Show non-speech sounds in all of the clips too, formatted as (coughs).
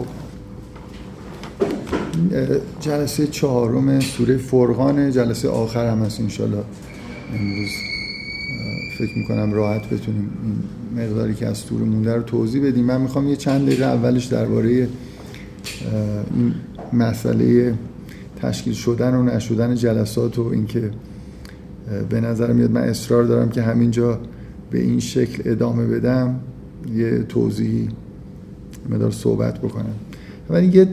خب جلسه چهارم سوره فرقان جلسه آخر هم هست انشالله امروز فکر می‌کنم راحت بتونیم این مقداری که از سوره مونده رو توضیح بدیم. من می‌خوام یه چند دقیقه اولش درباره این مسئله تشکیل شدن و نشدن جلسات و اینکه به نظر میاد من اصرار دارم که همینجا به این شکل ادامه بدم. یه توضیحی مدار صحبت بکنم. ولی یه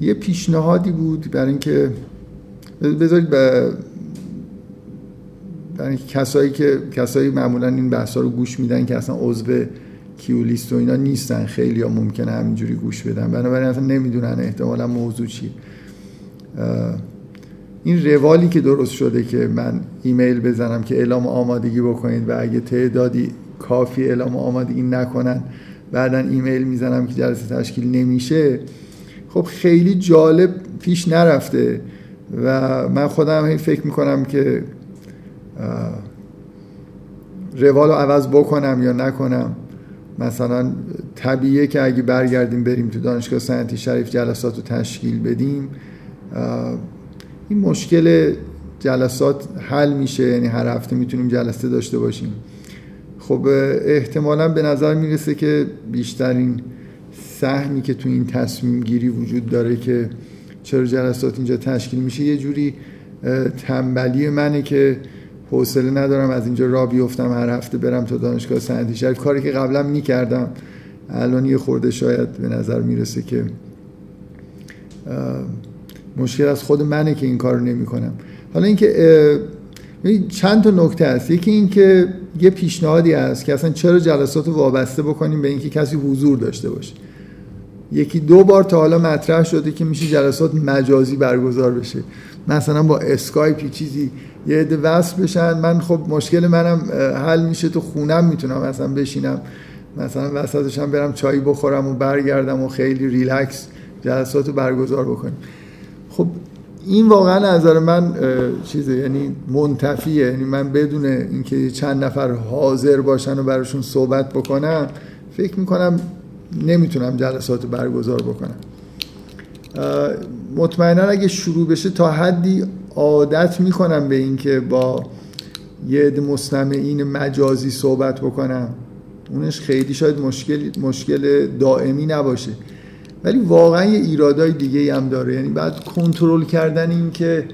یه پیشنهادی بود برای اینکه بذارید به برای کسایی که کسایی معمولا این بحثا رو گوش میدن که اصلا عضو کیولیست و اینا نیستن خیلی ها ممکنه همینجوری گوش بدن. بنابراین اصلا نمی‌دونن احتمالا موضوع چیه. این روالی که درست شده که من ایمیل بزنم که اعلام آمادگی بکنید و اگه تعدادی کافی اعلام آمادگی نکنن بعدا ایمیل می‌زنم که جلسه تشکیل نمیشه. خب خیلی جالب پیش نرفته و من خودم هی فکر می‌کنم که روال رو عوض بکنم یا نکنم. مثلا طبیعه که اگه برگردیم بریم تو دانشگاه سنتی شریف جلسات رو تشکیل بدیم. این مشکل جلسات حل میشه. یعنی هر هفته می‌تونیم جلسه داشته باشیم. خب احتمالا به نظر می‌رسه که بیشترین سهمی که تو این تصمیم گیری وجود داره که چرا جلسات اینجا تشکیل میشه یه جوری تنبلی منه که حوصله ندارم از اینجا را بیفتم هر هفته برم تا دانشگاه سنتی شریف. کاری که قبلا می‌کردم الان یه خورده شاید به نظر می‌رسه که مشکل از خود منه که این کار نمی کنم حالا اینکه چند تا نکته هست. یکی اینکه یه پیشنهادی هست که اصلا چرا جلسات رو وابسته بکنیم به اینکه کسی حضور داشته باشه. یکی دو بار تا حالا مطرح شده که میشه جلسات مجازی برگزار بشه. مثلا با اسکایپی چیزی یه عده وصل بشن. من خب مشکل منم حل میشه تو خونم می‌تونم مثلا بشینم. مثلا وسطش هم برم چای بخورم و برگردم و خیلی ریلکس جلسات رو برگزار بکنیم. این واقعا نظر من چیزه یعنی منتفیه. یعنی من بدون اینکه چند نفر حاضر باشن و براشون صحبت بکنم فکر می‌کنم نمی‌تونم جلسات برگزار بکنم. مطمئنا اگه شروع بشه تا حدی عادت می‌کنم به اینکه با یه مستمعین مجازی صحبت بکنم. اونش خیلی شاید مشکل مشکل دائمی نباشه. ولی واقعا یه ایرادای دیگه هم داره. یعنی بعد کنترل کردن این که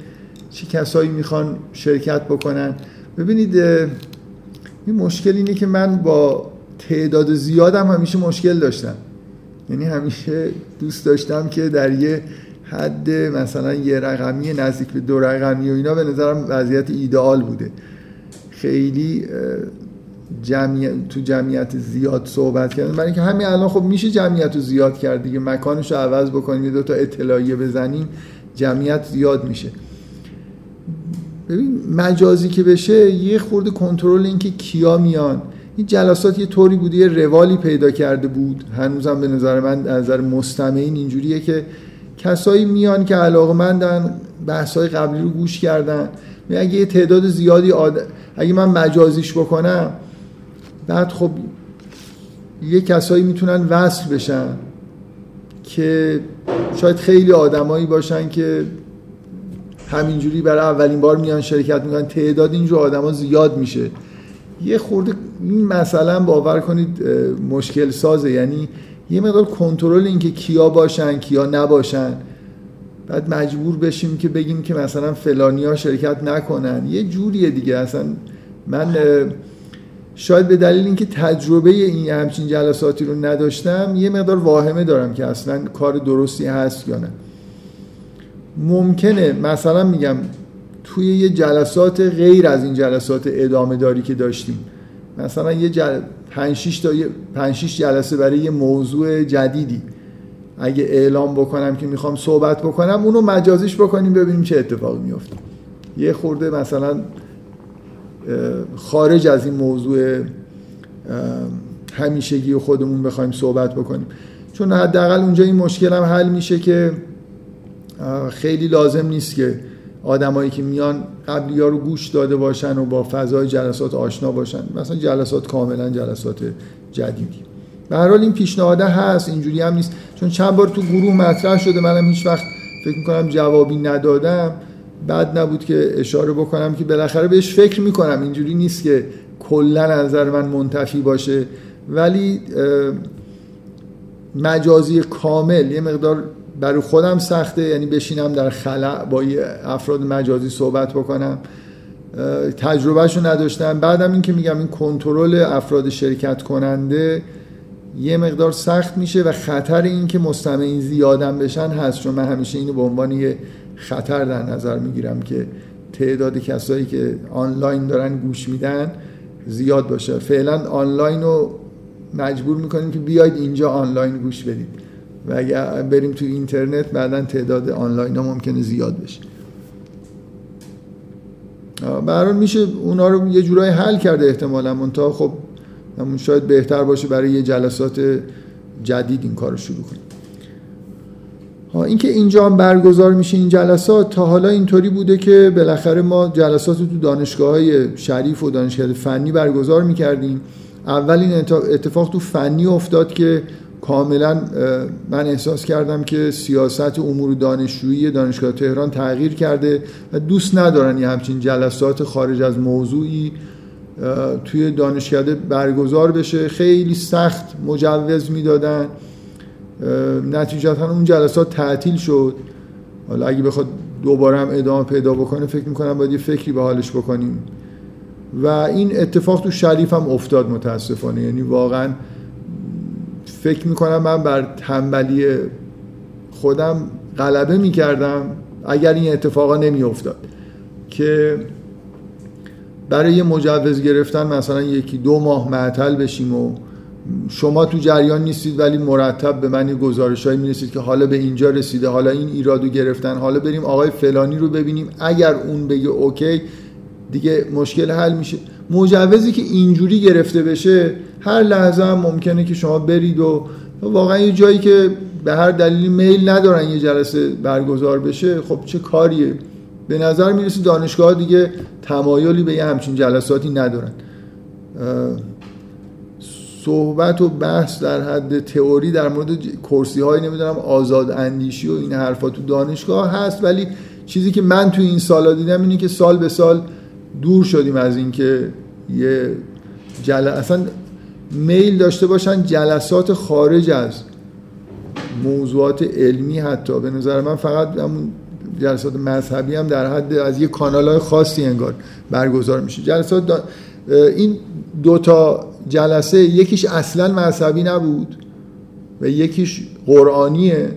چه کسایی می‌خوان شرکت بکنن. ببینید این مشکل اینه که من با تعداد زیادم همیشه مشکل داشتم. یعنی همیشه دوست داشتم که در یه حد مثلا یه رقمی نزدیک به دو رقمی و اینا به نظرم وضعیت ایدئال بوده. خیلی جمعیت تو جمعیت زیاد صحبت کردن. برای اینکه همین الان خب میشه جمعیت رو زیاد کرد دیگه. مکانش رو عوض بکنیم دو تا اطلاعیه بزنیم جمعیت زیاد میشه. ببین مجازی که بشه یه خورده کنترل اینکه کیا میان. این جلسات یه طوری بوده یه روالی پیدا کرده بود. هنوزم به نظر من از نظر مستمعین اینجوریه که کسایی میان که علاقه مندن بحث های قبلی رو گوش کردن. اگه یه تعداد زیادی آد... اگه من مجازیش بکنم بعد خب یه کسایی می‌تونن وصل بشن که شاید خیلی آدمایی باشن که همینجوری برای اولین بار میان شرکت می‌کنن. تعداد اینجور آدما زیاد میشه. یه خورده این مثلا باور کنید مشکل سازه. یعنی یه مقدار کنترل اینکه کیا باشن کیا نباشن. بعد مجبور بشیم که بگیم که مثلا فلانیا شرکت نکنن. یه جوریه دیگه. اصلا من شاید به دلیل اینکه تجربه این همچین جلساتی رو نداشتم یه مقدار واهمه دارم که اصلا کار درستی هست یا نه. ممکنه مثلا میگم توی یه جلسات غیر از این جلسات ادامه داری که داشتیم. مثلا یه جل... 5 تا 5 جلسه برای یه موضوع جدیدی. اگه اعلام بکنم که می‌خوام صحبت بکنم اونو مجازیش بکنیم ببینیم چه اتفاقی میفته یه خورده مثلا خارج از این موضوع همیشگی و خودمون بخوایم صحبت بکنیم. چون حداقل اونجا این مشکل هم حل میشه که خیلی لازم نیست که آدمایی که میان قبلی ها رو گوش داده باشن و با فضای جلسات آشنا باشن. مثلا جلسات کاملا جلسات جدیدی. به هر حال این پیشنهاد هست اینجوری هم نیست. چون چند بار تو گروه مطرح شده منم هیچ وقت فکر می‌کنم جوابی ندادم. بعد نبود که اشاره بکنم که بالاخره بهش فکر می‌کنم. اینجوری نیست که کلا نظر من منتفی باشه. ولی مجازی کامل یه مقدار برای خودم سخته. یعنی بشینم در خلع با افراد مجازی صحبت بکنم. تجربهشو نداشتم. بعدم این که میگم این کنترل افراد شرکت کننده یه مقدار سخت میشه و خطر این که مستمعین زیادن بشن هست. چون من همیشه اینو به عنوان یه خطر در نظر می‌گیرم که تعداد کسایی که آنلاین دارن گوش میدن زیاد باشه. فعلا آنلاین رو مجبور می‌کنیم که بیاید اینجا آنلاین گوش بدید. و اگر بریم تو اینترنت بعدا تعداد آنلاین ها ممکنه زیاد بشه. برحال میشه اونا رو یه جورایی حل کرده احتمالا. منتها خب شاید بهتر باشه برای یه جلسات جدید این کار رو شروع کنیم. اینکه اینجا هم برگزار میشه این جلسات تا حالا اینطوری بوده که بالاخره ما جلسات رو تو دانشگاه های شریف و دانشگاه فنی برگزار می‌کردیم. اولین اتفاق تو فنی افتاد که کاملا من احساس کردم که سیاست امور دانشجویی دانشگاه تهران تغییر کرده و دوست ندارن یه همچین جلسات خارج از موضوعی توی دانشکده برگزار بشه. خیلی سخت مجوز می‌دادن. نتیجتا اون جلسات تعطیل شد. حالا اگه بخواد دوباره هم ادامه پیدا بکنه فکر می‌کنم باید یه فکری به حالش بکنیم. و این اتفاق تو شریف هم افتاد متاسفانه. یعنی واقعا فکر می‌کنم من بر تنبلی خودم غلبه می‌کردم اگر این اتفاقا نمیافتاد. که برای مجوز گرفتن مثلا یکی دو ماه معطل بشیم و شما تو جریان نیستید ولی مرتب به من گزارش هایی می‌رسید که حالا به اینجا رسیده حالا این ایرادو گرفتن حالا بریم آقای فلانی رو ببینیم. اگر اون بگه اوکی دیگه مشکل حل میشه. مجوزی که اینجوری گرفته بشه هر لحظه هم ممکنه که شما برید و واقعا یه جایی که به هر دلیلی میل ندارن یه جلسه برگزار بشه خب چه کاریه؟ به نظر می‌رسه دانشگاه دیگه تمایلی به یه همچین جلساتی ندارن. صحبت و بحث در حد تئوری در مورد کرسی های نمی‌دونم آزاد اندیشی و این حرفا تو دانشگاه هست. ولی چیزی که من تو این سالا دیدم اینه که سال به سال دور شدیم از اینکه یه جل... اصلا میل داشته باشن جلسات خارج از موضوعات علمی حتی. به نظر من فقط همون جلسات مذهبی هم در حد از یه کانال های خاصی انگار برگزار میشه. جلسات این دوتا جلسه یکیش اصلا مذهبی نبود و یکیش قرآنیه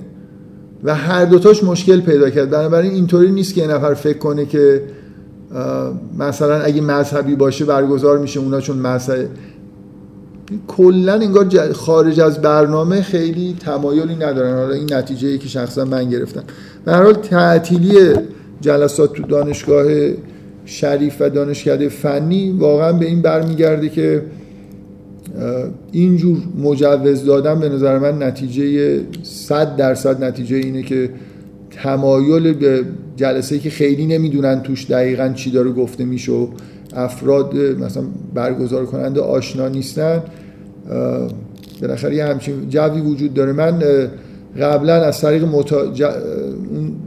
و هر دوتاش مشکل پیدا کرد. بنابراین اینطوری نیست که یه نفر فکر کنه که مثلا اگه مذهبی باشه برگزار میشه اونا چون مذهب کلا انگار خارج از برنامه خیلی تمایلی ندارن. حالا این نتیجه ای که شخصا من گرفتم. به هر حال تعطیلی جلسات تو دانشگاه شریف و دانشکده فنی واقعا به این برمیگرده که اینجور مجوز دادن به نظر من نتیجه صد درصد نتیجه اینه که تمایل به جلسه که خیلی نمی‌دونن توش دقیقا چی داره گفته میشه و افراد مثلا برگزار کننده آشنا نیستن. بالاخره یه همچین جوی وجود داره. من قبلا از طریق مطا...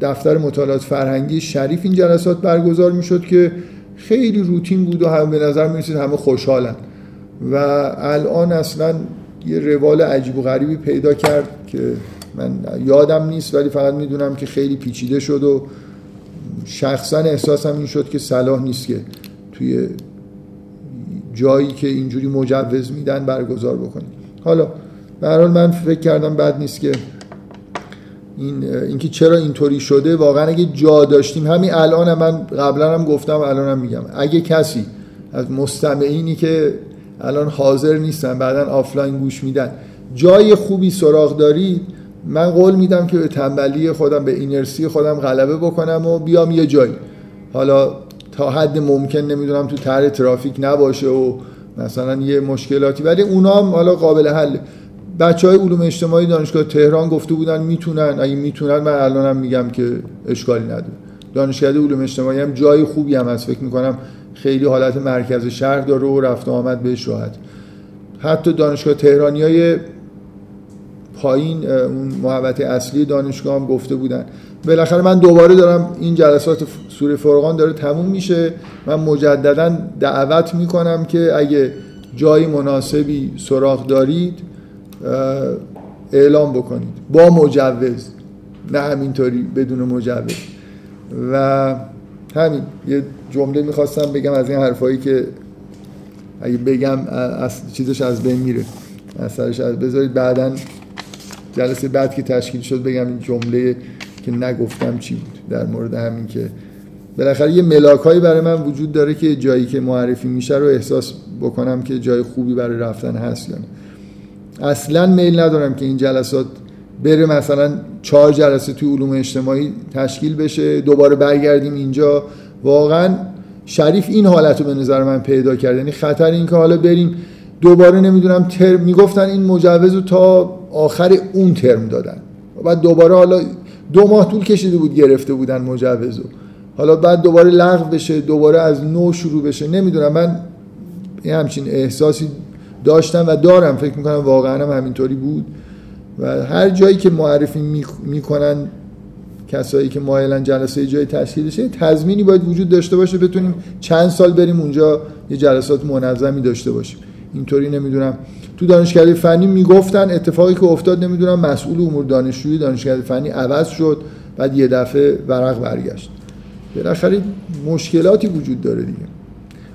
دفتر مطالعات فرهنگی شریف این جلسات برگزار می‌شد که خیلی روتین بود و هم به نظر می‌رسید همه خوشحالن. و الان اصلا یه روال عجیب و غریبی پیدا کرد که من یادم نیست ولی فقط می‌دونم که خیلی پیچیده شد و شخصا احساسم این شد که صلاح نیست که توی جایی که اینجوری مجوز میدن برگزار بکنیم حالا به من فکر کردم بد نیست که این اینکه چرا اینطوری شده واقعا اگه جا داشتیم همین الان هم من قبلا هم گفتم الان هم میگم. اگه کسی از مستمعینی که الان حاضر نیستن بعدا آفلاین گوش میدن. جای خوبی سراغ دارید من قول میدم که به تنبلی خودم به اینرسی خودم غلبه بکنم و بیام یه جایی. حالا تا حد ممکن نمی‌دونم تو طرح ترافیک نباشه و مثلا یه مشکلاتی ولی اونا هم حالا قابل حل. بچه های علوم اجتماعی دانشگاه تهران گفته بودن می‌تونن اگه می‌تونن من الانم میگم که اشکالی نداره. دانشگاه علوم اجتماعی هم جای خوبی هم هست فکر می‌کنم خیلی حالت مرکز شهر داره و رفت و آمد بهش راحت. حتی دانشگاه تهرانی های پایین محوطه اصلی دانشگاه هم گفته بودن. بالاخره من دوباره دارم این جلسات سوره فرقان داره تموم میشه. من مجددا دعوت می‌کنم که اگه جای مناسبی سراغ دارید اعلام بکنید. با مجوز نه همینطوری بدون مجوز. و همین یه جمله می‌خواستم بگم از این حرفایی که اگه بگم از چیزش از بین میره. اثرش از بذارید بعدا جلسه بعد که تشکیل شد بگم این جمله که نگفتم چی بود. در مورد همین که بالاخره یه ملاک هایی برای من وجود داره که جایی که معرفی میشه رو احساس بکنم که جای خوبی برای رفتن هست یا نه. اصلا میل ندارم که این جلسات بره مثلا چهار جلسه توی علوم اجتماعی تشکیل بشه دوباره برگردیم اینجا واقعا شریف این حالت رو به نظر من پیدا کرد. یعنی خطر این که حالا بریم دوباره نمی‌دونم ترم می‌گفتن این مجوز رو تا آخر اون ترم دادن. بعد دوباره حالا دو ماه طول کشیده بود گرفته بودن مجوز حالا بعد دوباره لغو بشه دوباره از نو شروع بشه نمی‌دونم. من یه همچین احساسی داشتم و دارم. فکر می‌کنم واقعا هم همینطوری بود. و هر جایی که معرفی می‌کنن کسایی که مایلن جلسه جای تشکیل بشه تضمینی باید وجود داشته باشه بتونیم چند سال بریم اونجا یه جلسات منظمی داشته باشیم. اینطوری نمی‌دونم. تو دانشکده فنی می‌گفتن اتفاقی که افتاد نمی‌دونم مسئول امور دانشجویی دانشکده فنی عوض شد بعد یه دفعه ورق برگشت. بالاخره مشکلاتی وجود داره دیگه.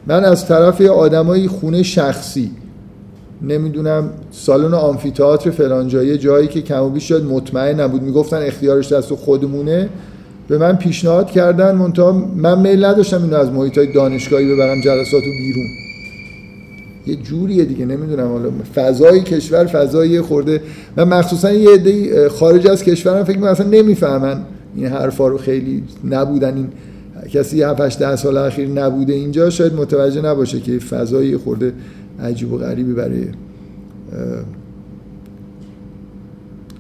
من از طرف آدمای خونه شخصی نمی‌دونم سالن آمفیتئاتر فلان جایی جایی که کم و بیش شاید مطمئن نبود. می‌گفتن اختیارش دست خودمونه. به من پیشنهاد کردن منتها من میل نداشتم اینو از محیط دانشگاهی ببرم جلسات و بیرون. یه جوریه دیگه نمی‌دونم. حالا فضای کشور فضای خورده و مخصوصا یه عده خارج از کشورم فکر می‌کنم اصلا نمی‌فهمن این حرفا رو. خیلی نبودن این کسی 7 8 10 سال اخیر نبوده اینجا شاید متوجه نباشه که فضای خورده عجیب و غریبی برای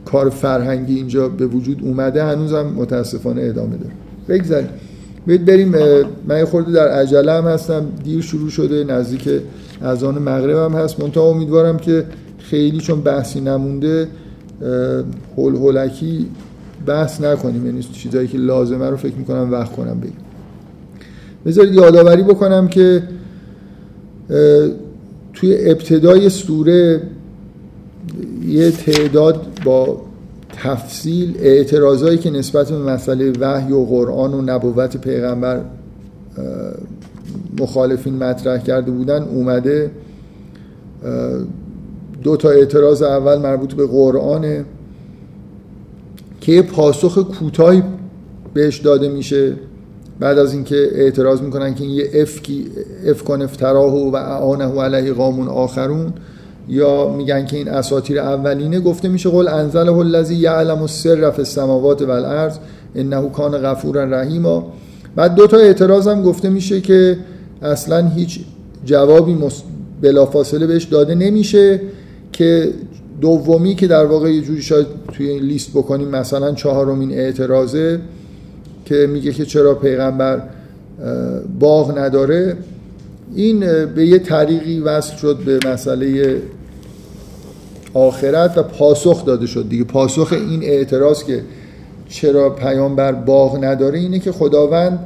کار فرهنگی اینجا به وجود اومده هنوزم متاسفانه ادامه داره. بگذاریم. بریم من خورده در عجله هم هستم. دیر شروع شده نزدیک اذان مغرب هم هست. منتها امیدوارم که خیلی چون بحثی نمونده هول هولکی بحث نکنیم. یعنی چیزایی که لازمه رو فکر می‌کنم وقت کنم بگیم بذارید یادآوری بکنم که توی ابتدای سوره یه تعداد با تفصیل اعتراضایی که نسبت به مسئله وحی و قرآن و نبوت پیغمبر مخالفین مطرح کرده بودن اومده دو تا اعتراض اول مربوط به قرآنه که پاسخ کوتاهی بهش داده میشه. بعد از اینکه اعتراض می‌کنن که این یه افکی افکان افتراه و اعانه علیه قامون آخرون یا میگن که این اساطیر اولینه گفته میشه قول انزله الذی یعلم السر فی السماوات والارض انه کان غفورا رحیما. بعد دو تا اعتراض هم گفته میشه که اصلا هیچ جوابی بلافاصله بهش داده نمیشه که دومی که در واقع یه جوری شاید توی این لیست بکنیم مثلا چهارمین اعتراضه که میگه که چرا پیغمبر باغ نداره. این به یه طریقی وصل شد به مسئله آخرت و پاسخ داده شد دیگه. پاسخ این اعتراض که چرا پیامبر باغ نداره اینه که خداوند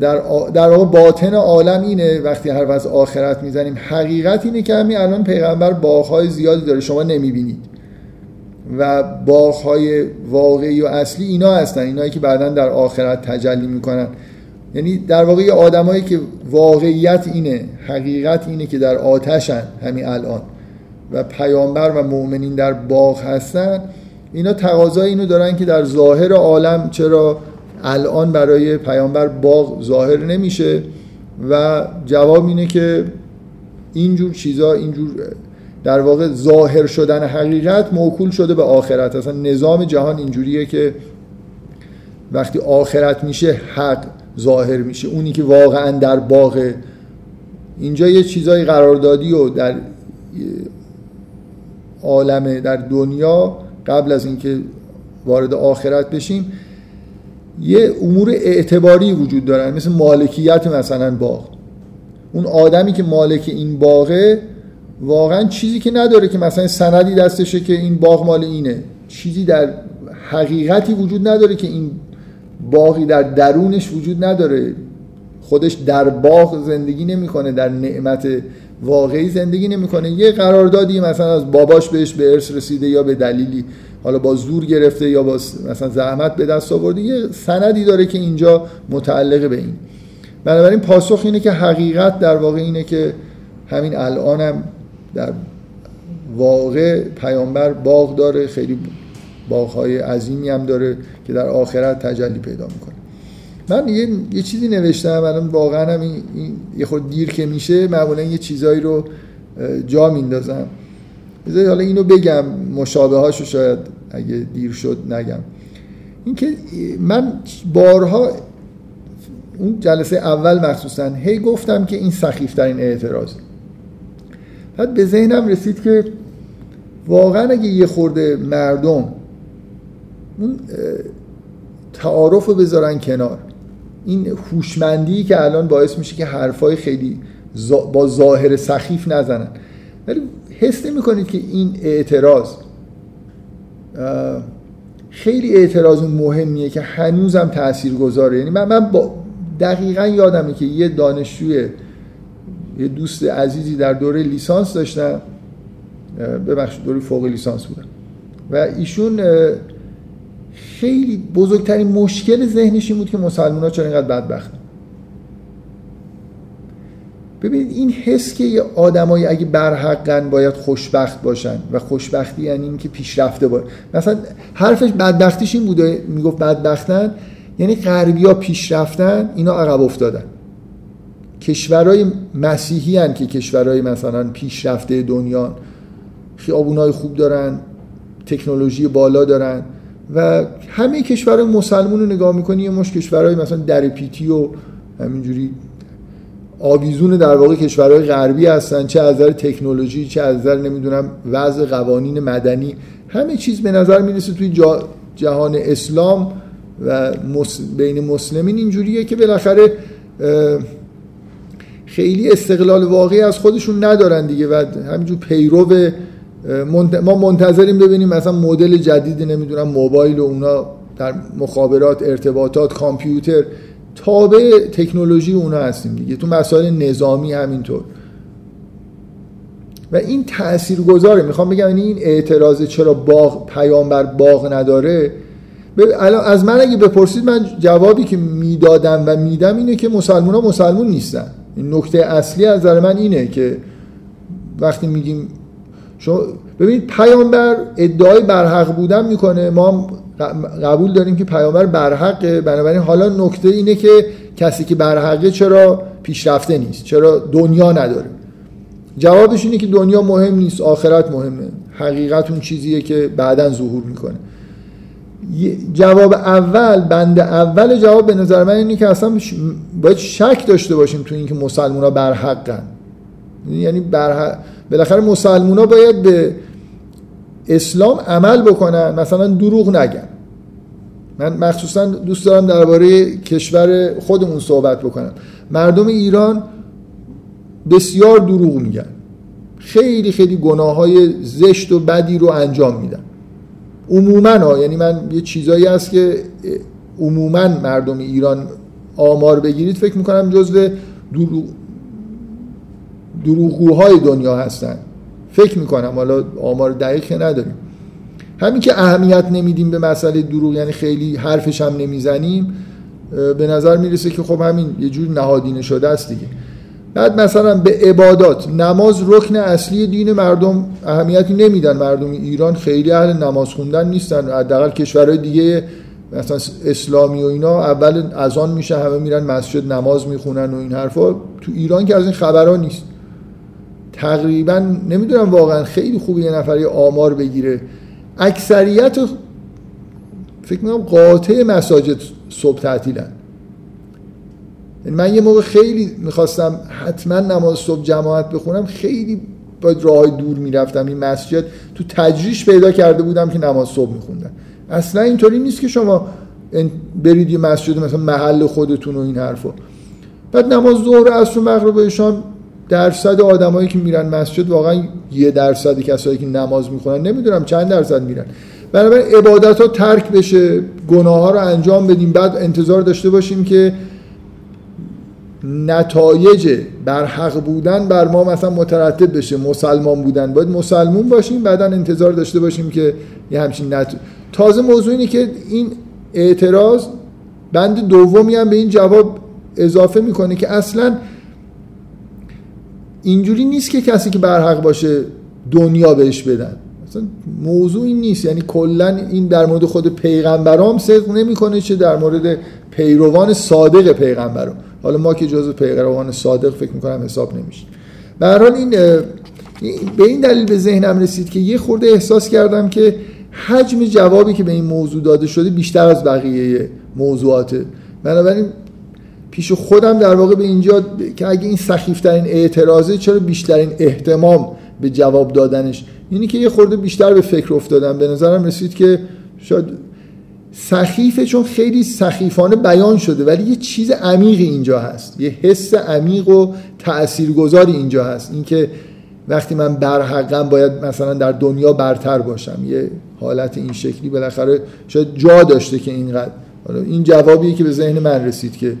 در در واقع باطن عالم اینه وقتی هر از آخرت می‌زنیم حقیقت اینه که همین الان پیغمبر باغهای زیادی داره شما نمی‌بینید. و باغهای واقعی و اصلی اینا هستن اینایی که بعدا در آخرت تجلی می‌کنن. یعنی در واقع آدمایی که واقعیت اینه حقیقت اینه که در آتشن همین الان. و پیامبر و مؤمنین در باغ هستن. اینا تقاضای اینو دارن که در ظاهر عالم چرا الان برای پیامبر باغ ظاهر نمیشه. و جواب اینه که اینجور چیزا اینجور در واقع ظاهر شدن حقیقت موکول شده به آخرت. اصلا نظام جهان اینجوریه که وقتی آخرت میشه حق ظاهر میشه. اونی که واقعا در باغ. اینجا یه چیزای قراردادی و در عالم در دنیا قبل از اینکه وارد آخرت بشیم یه امور اعتباری وجود دارن. مثل مالکیت مثلا باغ. اون آدمی که مالک این باغه واقعا چیزی که نداره که مثلا سندی دستشه که این باغ مال اینه. چیزی در حقیقتی وجود نداره که این باقی در درونش وجود نداره. خودش در باغ زندگی نمی‌کنه در نعمت واقعی زندگی نمی‌کنه. یه قراردادی مثلا از باباش بهش به ارث رسیده یا به دلیلی حالا با زور گرفته یا با مثلا زحمت به دست آورده. یه سندی داره که اینجا متعلق به این. بنابراین پاسخ اینه که حقیقت در واقع اینه که همین الانم در واقع پیامبر باغ داره خیلی باغهای عظیمی هم داره که در آخرت تجلی پیدا می‌کنه. من یه, یه چیزی نوشتم الان واقعا هم این, یه خود دیر که میشه معمولا یه چیزایی رو جا میندازم بذاری حالا اینو بگم مشابه هاشو شاید اگه دیر شد نگم. اینکه من بارها اون جلسه اول مخصوصا هی گفتم که این سخیفترین اعتراض بعد به ذهنم رسید که واقعا اگه یه خورده مردم اون تعارف رو بذارن کنار این هوشمندی که الان باعث میشه که حرفای خیلی با ظاهر سخیف نزنن. ولی حس کنید که این اعتراض خیلی اعتراض مهمیه که هنوزم تأثیر گذاره یعنی من, من با دقیقا یادمه که یه دانشجوی یه دوست عزیزی در دوره لیسانس داشتم ببخشید دوره فوق لیسانس بودم. و ایشون خیلی بزرگترین مشکل ذهنش این بود که مسلمان ها چرا اینقدر بدبختن ببینید این حس که یه آدمایی اگه برحقن باید خوشبخت باشن و خوشبختی یعنی این که پیشرفته باید مثلا حرفش بدبختیش این بوده می‌گفت بدبختن یعنی غربی ها پیشرفتن اینا عقب افتادن. کشورهای مسیحی هن که کشورهای مثلا پیشرفته دنیا خیابونای خوب دارن تکنولوژی بالا دارن و همه کشورهای مسلمون رو نگاه می‌کنی یه مش کشورهای مثلا در پیتی و همینجوری آویزون در واقع کشورهای غربی هستن چه از تکنولوژی چه از نظر نمی‌دونم وضع قوانین مدنی. همه چیز به نظر می‌رسه توی جهان اسلام و بین مسلمین اینجوریه که بالاخره خیلی استقلال واقعی از خودشون ندارن دیگه و همینجور پیرو ما منتظریم ببینیم مثلا مدل جدید نمی‌دونم موبایل و اونا در مخابرات ارتباطات کامپیوتر تابع تکنولوژی اونا هستیم دیگه. تو مسائل نظامی همینطور. و این تأثیر گذاره می‌خوام بگم یعنی این اعتراض چرا باغ پیامبر باغ نداره. از من اگه بپرسید من جوابی که می‌دادم و میدم اینه که مسلمان ها مسلمون نیستن. این نکته اصلی از نظر من اینه که وقتی میگیم شما ببینید پیامبر ادعای برحق بودن می‌کنه. ما قبول داریم که پیامبر برحقه. بنابراین حالا نکته اینه که کسی که برحقه چرا پیشرفته نیست؟ چرا دنیا نداره؟ جوابش اینه که دنیا مهم نیست آخرت مهمه. حقیقت اون چیزیه که بعدا ظهور می‌کنه. جواب اول بند اول جواب به نظر من اینه که اصلا باید شک داشته باشیم تو اینکه مسلمان ها برحقن. یعنی برحق بالاخره مسلمان ها باید به اسلام عمل بکنن مثلا دروغ نگن. من مخصوصا دوست دارم درباره کشور خودمون صحبت بکنم. مردم ایران بسیار دروغ میگن. خیلی خیلی گناه های زشت و بدی رو انجام میدن. عموما ها یعنی من یه چیزایی هست که عموما مردم ایران آمار بگیرید فکر می‌کنم جزو دروغ دروغگوهای دنیا هستن. فکر می‌کنم حالا آمار دقیق نداریم. همین که اهمیت نمیدیم به مسئله دروغ یعنی خیلی حرفش هم نمی‌زنیم به نظر می‌رسه که خب همین یه جور نهادینه شده است دیگه. بعد مثلا به عبادات نماز رکن اصلی دین مردم اهمیتی نمیدن. مردم ایران خیلی اهل نماز خوندن نیستن. حداقل کشورهای دیگه مثلا اسلامی و اینا اول اذان میشه همه میرن مسجد نماز می‌خونن و این حرفا. تو ایران که از این خبرها نیست. تقریبا نمی‌دونم واقعا خیلی خوبه یه نفر آمار بگیره. اکثریت فکر می‌کنم قاطع مساجد صبح تعطیلن. من یه موقع خیلی می‌خواستم حتما نماز صبح جماعت بخونم خیلی با راه دور می‌رفتم این مسجد. تو تجریش پیدا کرده بودم که نماز صبح میخوندن اصلا اینطوری نیست که شما برید یه مسجد مثلا محل خودتون و این حرفا. بعد نماز ظهر عصر و مغرب و شام درصد آدمایی که میرن مسجد واقعا یه درصد کسایی که نماز می‌خونن نمی‌دونم چند درصد میرن. بنابراین عبادت ها ترک بشه گناه ها رو انجام بدیم. بعد انتظار داشته باشیم که نتایج بر حق بودن بر ما مثلا مترتب بشه. مسلمان بودن. باید مسلمون باشیم بعدا انتظار داشته باشیم که یه همچین نت... تازه موضوع اینه که این اعتراض بند دومی هم به این جواب اضافه می‌کنه که اصلا اینجوری نیست که کسی که برحق باشه دنیا بهش بدن. اصلا موضوع این نیست. یعنی کلا این در مورد خود پیغمبرام صدق نمی‌کنه چه در مورد پیروان صادق پیغمبرام. حالا ما که جزء پیروان صادق فکر می‌کنم حساب نمیشه. به حال این به این دلیل به ذهنم رسید که یه خورده احساس کردم که حجم جوابی که به این موضوع داده شده بیشتر از بقیه موضوعاته. بنابراین پیش خودم در واقع به اینجا که اگه این سخیفترین اعتراضه چرا بیشترین احتمام به جواب دادنش؟ اینی که یه خورده بیشتر به فکر افتادم. به نظرم رسید که شاید سخیفه چون خیلی سخیفانه بیان شده ولی یه چیز عمیقی اینجا هست. یه حس عمیق و تاثیرگذاری اینجا هست. اینکه وقتی من برحقم باید مثلا در دنیا برتر باشم. یه حالت این شکلی بالاخره شاید جا داشته که اینقدر. این جوابیه که به ذهن من رسید که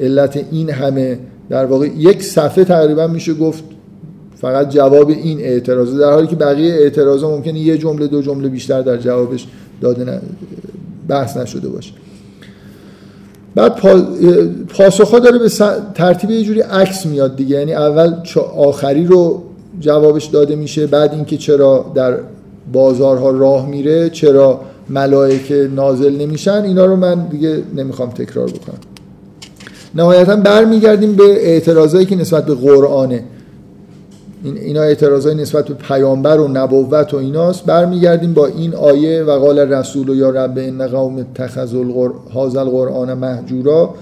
علت این همه در واقع یک صفحه تقریبا میشه گفت فقط جواب این اعتراضه در حالی که بقیه اعتراضا ممکنه یه جمله دو جمله بیشتر در جوابش داده بحث نشده باشه. بعد پاسخها داره به ترتیب یه جوری عکس میاد دیگه. یعنی اول آخری رو جوابش داده میشه بعد اینکه چرا در بازارها راه میره چرا ملائکه نازل نمیشن اینا رو من دیگه نمی‌خوام تکرار بکنم. نهایتا برمیگردیم به اعتراضایی که نسبت به قرآنه. این اینا اعتراضای نسبت به پیامبر و نبوت و ایناست. برمیگردیم با این آیه و قال رسول و یا رب ان قوم اتخذوا هذا القرآن مهجورا.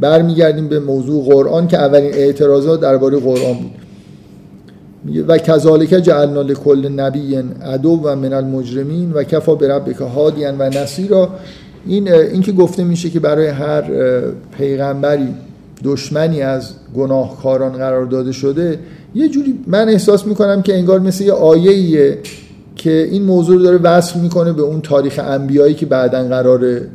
برمیگردیم به موضوع قرآن که اولین اعتراضات درباره قرآن بود. و کذالک جعلنا لكل نبی عدو و من المجرمین و کفا بربک هادیا و نصیرا. این این که گفته میشه که برای هر پیغمبری دشمنی از گناهکاران قرار داده شده یه جوری من احساس می‌کنم که انگار مثل یه آیه که این موضوع رو داره وصل می‌کنه به اون تاریخ انبیایی که بعدا قراره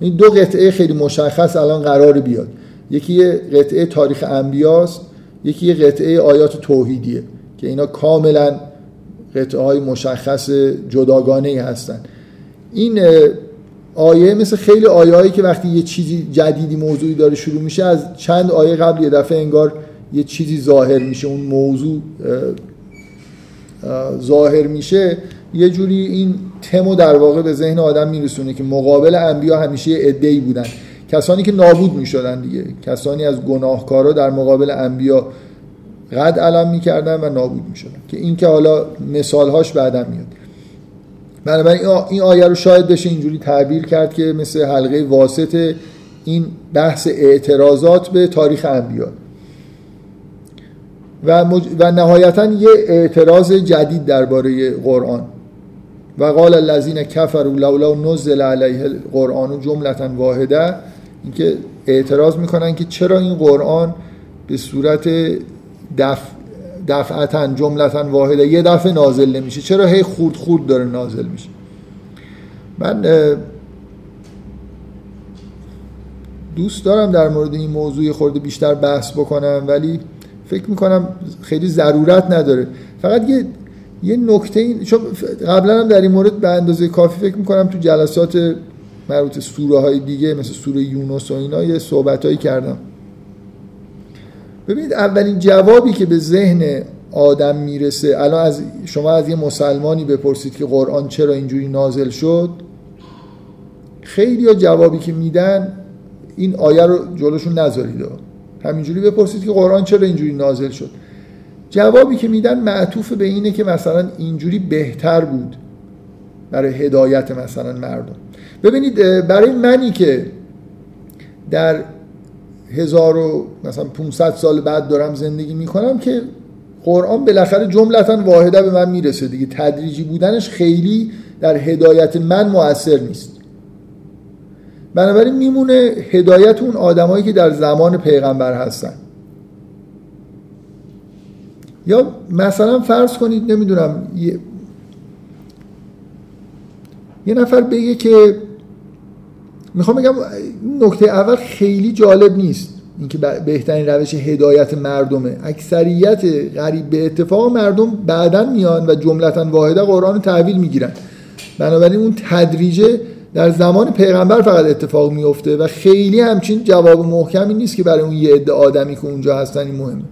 این دو قطعه خیلی مشخص الان قرار بیاد. یکی یه قطعه تاریخ انبیاست یکی یه قطعه آیات توحیدیه که اینا کاملا قطعه های مشخص جداگانه هستن. این آیه مثل خیلی آیه هایی که وقتی یه چیزی جدیدی موضوعی داره شروع میشه از چند آیه قبل یه دفعه انگار یه چیزی ظاهر میشه اون موضوع ظاهر میشه یه جوری این تمو در واقع به ذهن آدم میرسونه که مقابل انبیا همیشه عده‌ای بودن. کسانی که نابود می‌شدن دیگه. کسانی از گناهکارا در مقابل انبیا قد علم می‌کردن و نابود می‌شدن. که این که حالا مثالهاش بعدا میاد. بنابراین این آیه رو شاید بشه اینجوری تعبیر کرد که مثل حلقه واسط این بحث اعتراضات به تاریخ انبیا. و, مج... و نهایتا یه اعتراض جدید درباره قرآن. و قال الذين كفروا لولا نزل علیه القرآن جملتا واحده. اینکه اعتراض می‌کنن که چرا این قرآن به صورت دف... دفعتا جملتا واحده یه دفعه نازل نمیشه. چرا هی خورد خورد داره نازل میشه؟ من دوست دارم در مورد این موضوع خورده بیشتر بحث بکنم ولی فکر می‌کنم خیلی ضرورت نداره. فقط یه یه نکته این چون قبلا هم در این مورد به اندازه کافی فکر می‌کنم تو جلسات مربوط سوره های دیگه مثل سوره یونس و اینا یه صحبت هایی کردم. ببینید اولین جوابی که به ذهن آدم می‌رسه الان از شما از یه مسلمانی بپرسید که قرآن چرا اینجوری نازل شد خیلی جوابی که میدن این آیه رو جلوشون نذارید. همینجوری بپرسید که قرآن چرا اینجوری نازل شد. جوابی که میدن معطوف به اینه که مثلا اینجوری بهتر بود برای هدایت مثلا مردم. ببینید برای منی که در هزار و مثلا 500 سال بعد دارم زندگی می‌کنم که قرآن بالاخره جملتا واحده به من می‌رسه دیگه. تدریجی بودنش خیلی در هدایت من مؤثر نیست. بنابراین میمونه هدایت اون آدمایی که در زمان پیغمبر هستن. یا مثلا فرض کنید نمی‌دونم یه, یه نفر بگه که می‌خوام بگم نکته اول خیلی جالب نیست. اینکه بهترین روش هدایت مردمه. اکثریت غریب به اتفاق مردم بعدا میان و جملتا واحده قرآن تحویل می‌گیرن. بنابراین اون تدریجه در زمان پیغمبر فقط اتفاق میفته و خیلی همچین جواب محکمی نیست که برای اون یه عده آدمی که اونجا هستن این مهمه.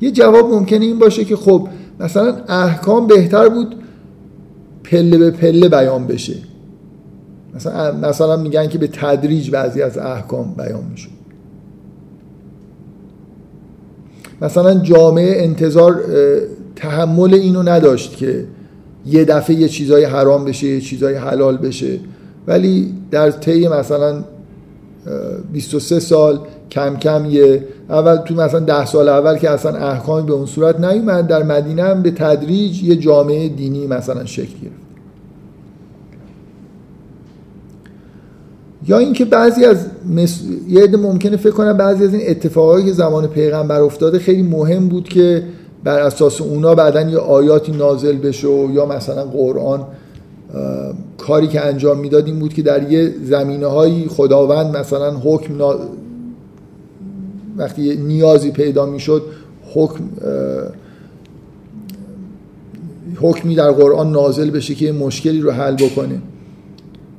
یه جواب ممکنه این باشه که خب مثلا احکام بهتر بود پله به پله بیان بشه. مثلا مثلا میگن که به تدریج بعضی از احکام بیان میشه. مثلا جامعه انتظار تحمل اینو نداشت که یه دفعه یه چیزای حرام بشه یه چیزای حلال بشه. ولی در طی مثلا 23 سال کم کم یه اول تو مثلا ده سال اول که اصلا احکامی به اون صورت نیومد در مدینه هم به تدریج یه جامعه دینی مثلا شکل گرفت. یا اینکه بعضی از مس... یه عده ممکنه فکر کنم بعضی از این اتفاقایی که زمان پیغمبر افتاده خیلی مهم بود که بر اساس اونا بعدا یه آیاتی نازل بشه و یا مثلا قرآن کاری که انجام می‌داد این بود که در یه زمینه هایی خداوند مثلا حکم نا... وقتی نیازی پیدا می‌شد حکم حکمی در قرآن نازل بشه که مشکلی رو حل بکنه.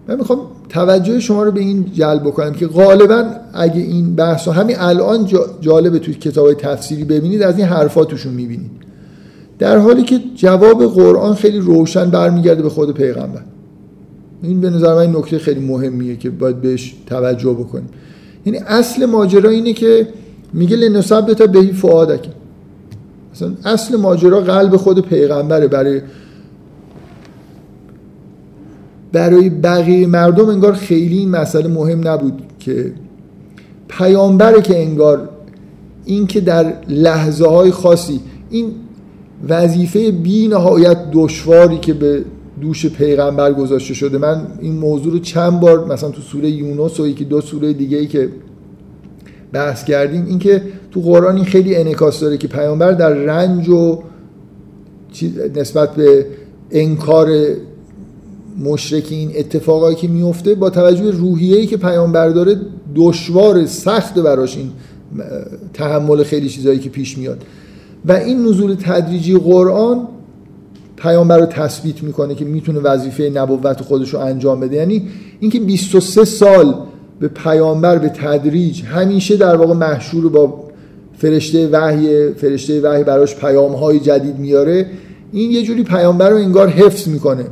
من می‌خوام توجه شما رو به این جلب بکنم که غالبا اگه این بحث همین الان جالبه توی کتاب تفسیری ببینید از این حرفا توشون می‌بینید. در حالی که جواب قرآن خیلی روشن برمیگرده به خود پیغمبر. این به نظر من نکته خیلی مهمیه که باید بهش توجه بکنیم. یعنی اصل ماجرا اینه که میگه لنصب تا بهی فعادک مثلا اصل ماجرا قلب خود پیغمبره. برای برای بقیه مردم انگار خیلی این مسئله مهم نبود که پیامبره که انگار این که در لحظه های خاصی این وظیفه بی نهایت دشواری که به دوش پیغمبر گذاشته شده. من این موضوع رو چند بار مثلا تو سوره یونس و یکی دو سوره دیگه ای که بحث کردیم اینکه تو قرآن این خیلی انعکاس داره که پیامبر در رنج و نسبت به انکار مشرکین اتفاقایی که میفته با توجه روحیه‌ای که پیامبر داره دشوار سخت براش این تحمل خیلی چیزایی که پیش میاد. و این نزول تدریجی قرآن پیامبر رو تثبیت می‌کنه که می‌تونه وظیفه نبوت خودش رو انجام بده. یعنی اینکه 23 سال به پیامبر به تدریج همیشه در واقع محشور با فرشته وحی فرشته وحی براش پیام های جدید میاره. این یه جوری پیامبر رو انگار حفظ می‌کنه.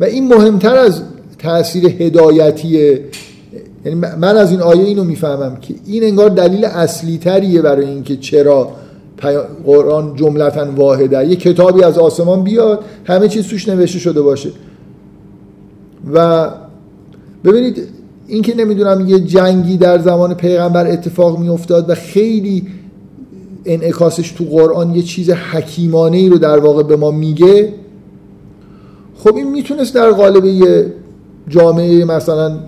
و این مهمتر از تاثیر هدایتی یعنی من از این آیه اینو می‌فهمم که این انگار دلیل اصلی تریه برای اینکه چرا قرآن جملتا واحده. یه کتابی از آسمان بیاد همه چیز توش نوشته شده باشه. و ببینید اینکه نمی‌دونم یه جنگی در زمان پیغمبر اتفاق میافتاد و خیلی انعکاسش تو قرآن یه چیز حکیمانه ای رو در واقع به ما میگه خب این می‌تونست در قالب یه جامعه مثلا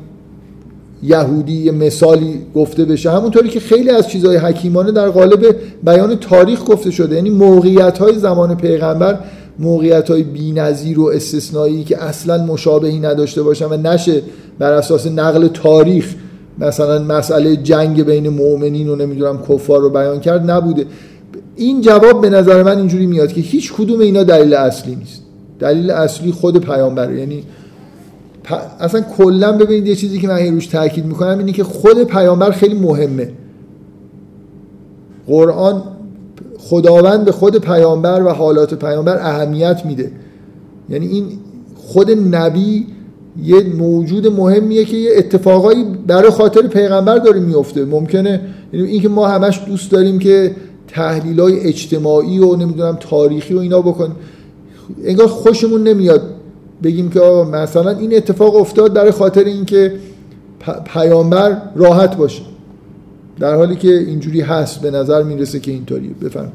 یهودی یه مثالی گفته بشه. همونطوری که خیلی از چیزهای حکیمانه در قالب بیان تاریخ گفته شده. یعنی موقعیت های زمان پیغمبر موقعیت های بی نظیر و استثنایی که اصلا مشابهی نداشته باشن و نشه بر اساس نقل تاریخ. مثلا مسئله جنگ بین مؤمنین و نمی‌دونم کفار رو بیان کرد نبوده. این جواب به نظر من اینجوری میاد که هیچ کدوم اینا دلیل اصلی نیست. دلیل اصلی خود پیامبره. یعنی اصلا کلا ببینید یه چیزی که من روش تاکید می‌کنم اینه که خود پیامبر خیلی مهمه. قرآن خداوند به خود پیامبر و حالات پیامبر اهمیت میده. یعنی این خود نبی یه موجود مهمیه که یه اتفاقایی برای خاطر پیغمبر داره میفته. ممکنه یعنی اینکه ما همش دوست داریم که تحلیل های اجتماعی و نمی‌دونم تاریخی و اینا بکنیم. انگار خوشمون نمیاد بگیم که مثلا این اتفاق افتاد برای خاطر اینکه پیامبر راحت باشه. در حالی که اینجوری هست به نظر می‌رسه که اینطوریه. بفرم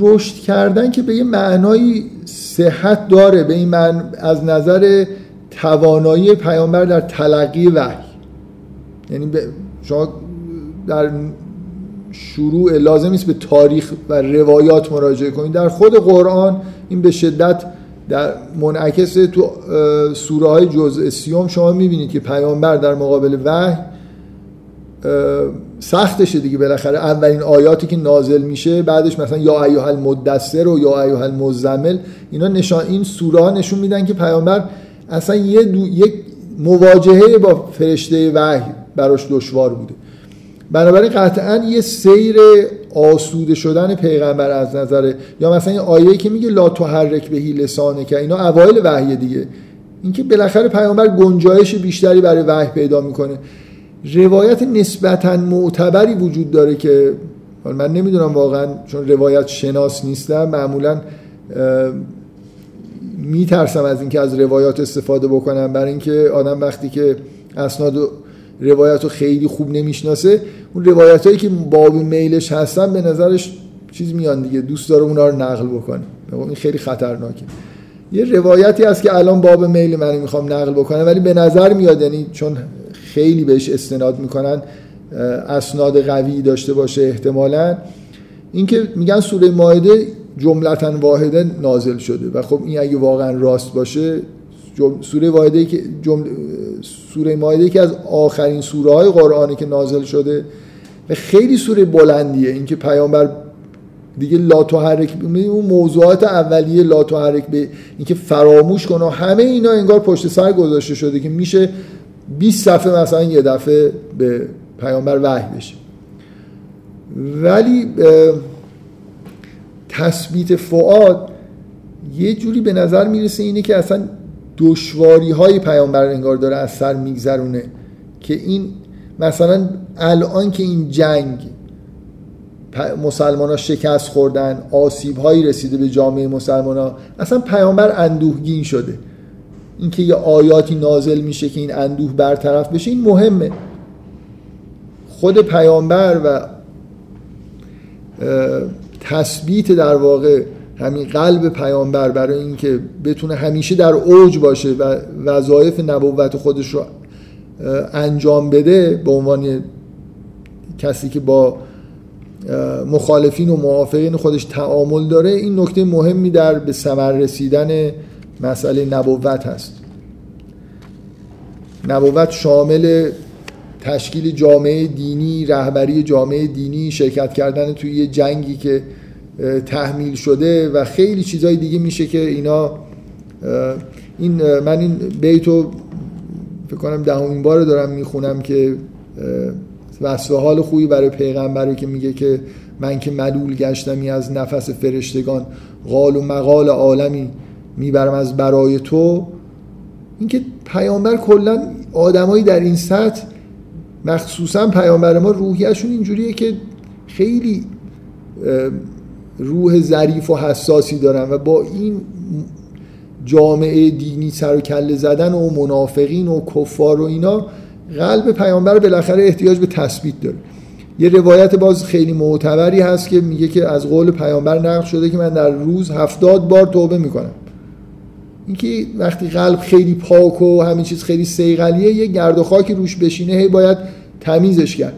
رشد کردن که به یه معنای صحت داره به این من از نظر توانایی پیامبر در تلقی وحی. یعنی شما در شروع لازم نیست به تاریخ و روایات مراجعه کنید. در خود قرآن این به شدت در منعکس تو سوره های جزء سیوم شما می‌بینید که پیامبر در مقابل وحی سختشه دیگه بالاخره اولین آیاتی که نازل میشه بعدش مثلا یا ایها المدثر و یا ایها المزمل اینا نشان این سوره ها نشون میدن که پیامبر اصلا یه. یک مواجهه با فرشته وحی براش دشوار بوده بنابراین قطعا یه سیر آسوده شدن پیغمبر از نظر یا مثلا این آیه که میگه لا تحرک بهی لسانه که اینا اوایل وحی دیگه. اینکه بالاخره پیامبر گنجایش بیشتری برای وحی پیدا می‌کنه. روایت نسبتا معتبری وجود داره که من نمی‌دونم واقعا چون روایت شناس نیستم معمولا میترسم از اینکه از روایات استفاده بکنم. برای اینکه آدم وقتی که اسناد روایت رو خیلی خوب نمی‌شناسه. اون روایت هایی که باب میلش هستن به نظرش چیز میان دیگه. دوست داره اونا رو نقل بکنه. این خیلی خطرناکه. یه روایتی هست که الان باب میل من می‌خوام نقل بکنم ولی به نظر میاد یعنی چون خیلی بهش استناد می‌کنن اسناد قوی داشته باشه احتمالا. اینکه میگن سوره مایده جملتا واحده نازل شده و خب این اگه واقعا راست باشه سوره واحده که جمل... سوره مایده که از آخرین سوره های قرآنی که نازل شده و خیلی سوره بلندیه. اینکه پیامبر دیگه لا تحرک اون موضوعات اولیه لا تحرک به اینکه فراموش کنه. همه اینا انگار پشت سر گذاشته شده که میشه 20 صفحه مثلا یه دفعه به پیامبر وحی بشه. ولی تثبیت فعاد یه جوری به نظر می‌رسه اینه که اصلا دشواری های پیامبر انگار داره از سر میگذرونه که این مثلا الان که این جنگ مسلمان ها شکست خوردن آسیب هایی رسیده به جامعه مسلمان ها اصلا پیامبر اندوهگین شده. اینکه یه آیاتی نازل میشه که این اندوه برطرف بشه این مهمه. خود پیامبر و تثبیت در واقع همین قلب پیامبر برای اینکه بتونه همیشه در اوج باشه و وظایف نبوت خودش رو انجام بده به عنوان کسی که با مخالفین و موافقین خودش تعامل داره این نکته مهمی در به ثمر رسیدن مسئله نبوت هست. نبوت شامل تشکیل جامعه دینی رهبری جامعه دینی شرکت کردن توی یه جنگی که تحمیل شده و خیلی چیزهای دیگه میشه که اینا این من این بیتو فکر کنم دهمین بار دارم می‌خونم که وصف حال خوبی برای پیغمبره که میگه که من که ملول گشتمی از نفس فرشتگان قال و مقال عالمی می‌برم از برای تو. اینکه پیامبر کلا آدمایی در این سطح مخصوصا پیامبر ما روحیشون اینجوریه که خیلی روح ظریف و حساسی دارن و با این جامعه دینی سر و کله زدن و منافقین و کفار و اینا قلب پیامبر بالاخره احتیاج به تثبیت داره. یه روایت باز خیلی معتبری هست که میگه که از قول پیامبر نقل شده که من در روز هفتاد بار توبه می‌کنم. اینکه وقتی قلب خیلی پاک و همین چیز خیلی سیغلیه یه گرد و خاکی روش بشینه هی باید تمیزش کرد.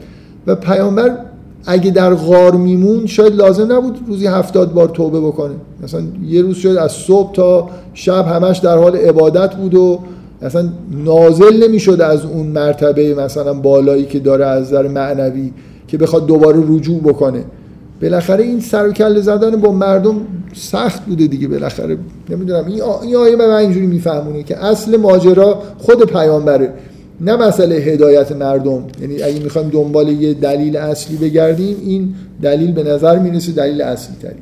و پیامبر اگه در غار میمون شاید لازم نبود روزی هفتاد بار توبه بکنه. مثلا یه روز شاید از صبح تا شب همش در حال عبادت بود و اصلا نازل نمی‌شد از اون مرتبه مثلا بالایی که داره از نظر معنوی که بخواد دوباره رجوع بکنه. بالاخره این سر و کله زدن با مردم سخت بوده دیگه بالاخره. نمی‌دونم این, این آیه من اینجوری میفهمونه که اصل ماجرا خود پیامبره. نه مسئله هدایت مردم. یعنی اگه می‌خوایم دنبال یه دلیل اصلی بگردیم این دلیل به نظر می‌رسه دلیل اصلی تری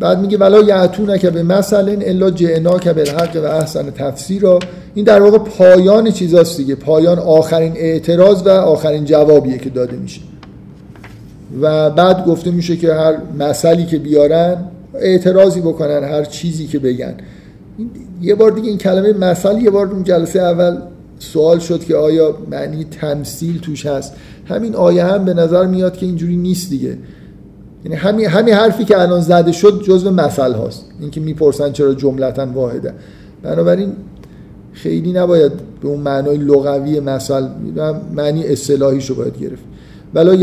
بعد میگه ولا یعتون که به مثلا الا جعنا که بالحق و احسن تفسیرا. این در واقع پایان چیزاست دیگه. پایان آخرین اعتراض و آخرین جوابیه که داده میشه. و بعد گفته میشه که هر مسئله که بیارن اعتراضی بکنن هر چیزی که بگن. یه بار دیگه این کلمه مثل یه بار اون جلسه اول سوال شد که آیا معنی تمثیل توش هست. همین آیه هم به نظر میاد که اینجوری نیست دیگه. یعنی همین همین حرفی که الان زده شد جزء مثل هاست. اینکه می‌پرسن چرا جملتا واحده. بنابراین خیلی نباید به اون معنای لغوی مثل معنی اصطلاحیشو باید گرفت. ولا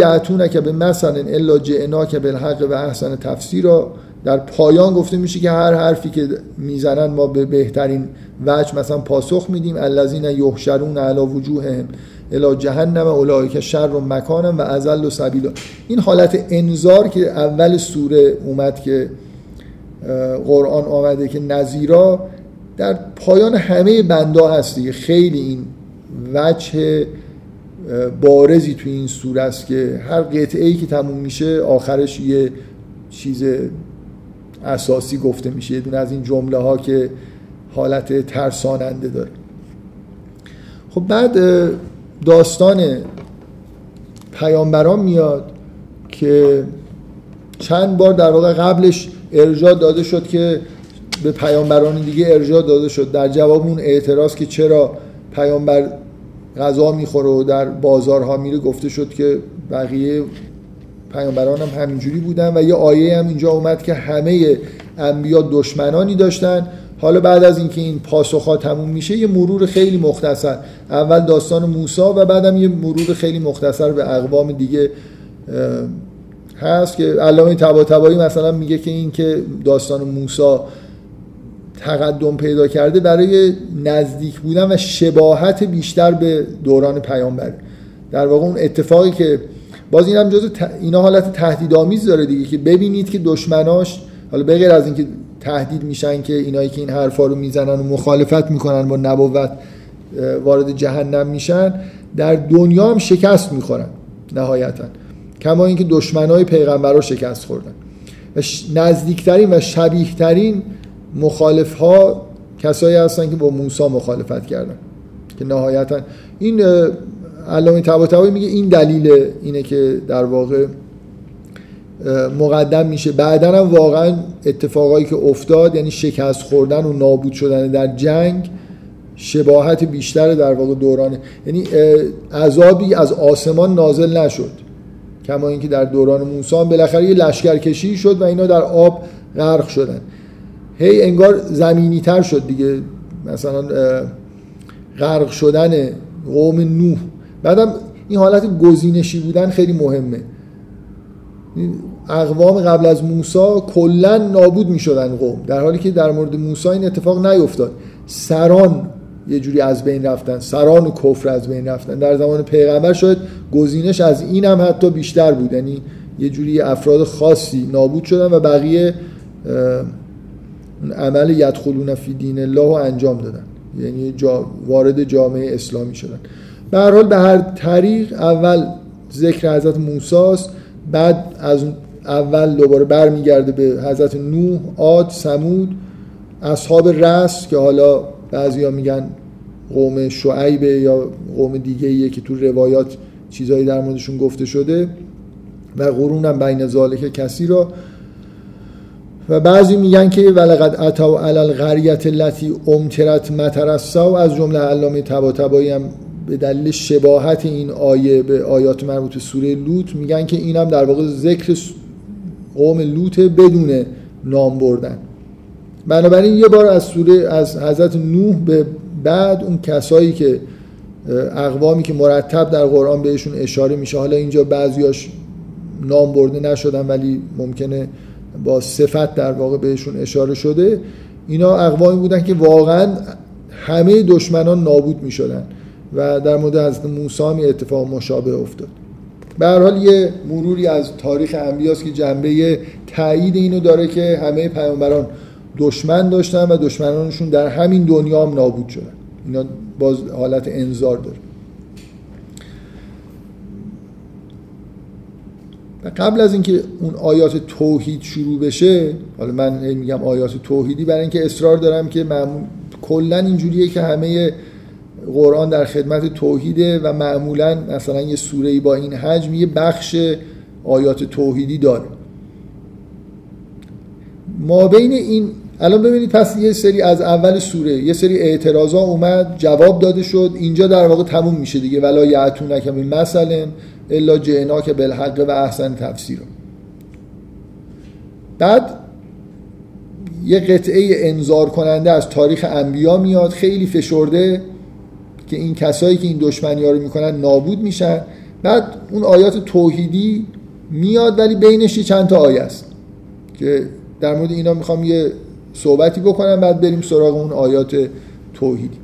که به مثلا الا که بالحق و احسن را در پایان گفته میشه که هر حرفی که می‌زنن ما به بهترین وجه مثلا پاسخ میدیم. الذین یحشرون علی وجوههم الی جهنم اولئک شر و مکانم و ازل و سبیلا این حالت انذار که اول سوره اومد که قرآن آمده که نظیرا در پایان همه بندا هست دیگه. خیلی این وجه بارزی توی این سوره است که هر قطعه ای که تموم میشه آخرش یه چیز اساسی گفته میشه. یه دونه از این جمله ها که حالت ترساننده داره. خب بعد داستان پیامبران میاد که چند بار در واقع قبلش ارجاع داده شد که به پیامبران دیگه ارجاع داده شد. در جواب اون اعتراض که چرا پیامبر غذا می‌خوره و در بازارها میره گفته شد که بقیه پیامبران هم همینجوری بودن و یه آیه هم اینجا اومد که همه انبیا دشمنانی داشتن. حالا بعد از اینکه این پاسخها تموم میشه یه مرور خیلی مختصر. اول داستان موسی و بعدم یه مرور خیلی مختصر به اقوام دیگه هست که علامه طباطبایی مثلا میگه که این که داستان موسی تقدم پیدا کرده برای نزدیک بودن و شباهت بیشتر به دوران پیامبر. در واقع اون اتفاقی که باز این هم جزو اینا حالت تهدیدآمیز داره دیگه که ببینید که دشمناش حالا بغیر از اینکه تهدید میشن که اینایی که این حرفا رو می‌زنن و مخالفت می‌کنن با نبوت وارد جهنم میشن در دنیا هم شکست می‌خورن نهایتا. کما اینکه دشمنای پیغمبرا شکست خوردن. و نزدیکترین و شبیه ترین مخالف ها کسایی هستن که با موسی مخالفت کردن. که نهایتا این علامه طباطبایی میگه این دلیل اینه که در واقع مقدم میشه. بعدا هم واقعا اتفاقایی که افتاد یعنی شکست خوردن و نابود شدن در جنگ شباهت بیشتر در واقع دوران یعنی عذابی از آسمان نازل نشد. کما اینکه در دوران موسی بالاخره یه لشکرکشی شد و اینا در آب غرق شدن. هی انگار زمینی تر شد دیگه. مثلا غرق شدن قوم نوح. بعدم این حالت گزینشی بودن خیلی مهمه. اقوام قبل از موسی کلا نابود می شدن قوم. در حالی که در مورد موسی این اتفاق نیفتاد. سران یه جوری از بین رفتن سران و کفر از بین رفتن. در زمان پیغمبر شاید گزینش از این هم حتی بیشتر بود. یعنی یه جوری افراد خاصی نابود شدن و بقیه عمل یدخلون فی دین الله رو انجام دادن. یعنی جا وارد جامعه اسلامی شدن. به حال به هر طریق اول ذکر حضرت موسی بعد از اول دوباره برمیگرده به حضرت نوح عاد سمود اصحاب رس که حالا بعضیا میگن قوم شعیبه یا قوم دیگه ایه که تو روایات چیزایی در موردشون گفته شده و قرون بین ذالک کسی را. و بعضی میگن که ولقد اتوا علی القریه التي امطرت مطرسا از جمله علامه طباطبایی هم به دلیل شباهت این آیه به آیات مربوط به سوره لوط میگن که اینم در واقع ذکر قوم لوط بدون نام بردن. بنابراین یه بار از سوره از حضرت نوح به بعد اون کسایی که اقوامی که مرتب در قرآن بهشون اشاره میشه حالا اینجا بعضیاش نام برده نشدن ولی ممکنه با صفت در واقع بهشون اشاره شده اینا اقوامی بودن که واقعا همه دشمنان نابود می‌شدن. و در مورد حضرت موسی هم اتفاق مشابه افتاد. به هر حال یه مروری از تاریخ انبیاست که جنبه تایید اینو داره که همه پیامبران دشمن داشتن و دشمنانشون در همین دنیا هم نابود شدن. اینا باز حالت انذار داره. و قبل از اینکه اون آیات توحید شروع بشه حالا من میگم آیات توحیدی برای اینکه اصرار دارم که معمول کلا اینجوریه که همه قرآن در خدمت توحیده و معمولا مثلا یه سوره با این حجم یه بخش آیات توحیدی داره. ما بین این الان ببینید پس یه سری از اول سوره یه سری اعتراضا اومد جواب داده شد اینجا در واقع تموم میشه دیگه. ولا یعتونک من مثلا الا که بالحق و احسن تفسیر. بعد یه قطعه انذار کننده از تاریخ انبیا میاد خیلی فشرده. که این کسایی که این دشمنی ها رو می‌کنن نابود میشن. بعد اون آیات توحیدی میاد ولی بینش چند تا آیه است که در مورد اینا می‌خوام یه صحبتی بکنم بعد بریم سراغ اون آیات توحیدی.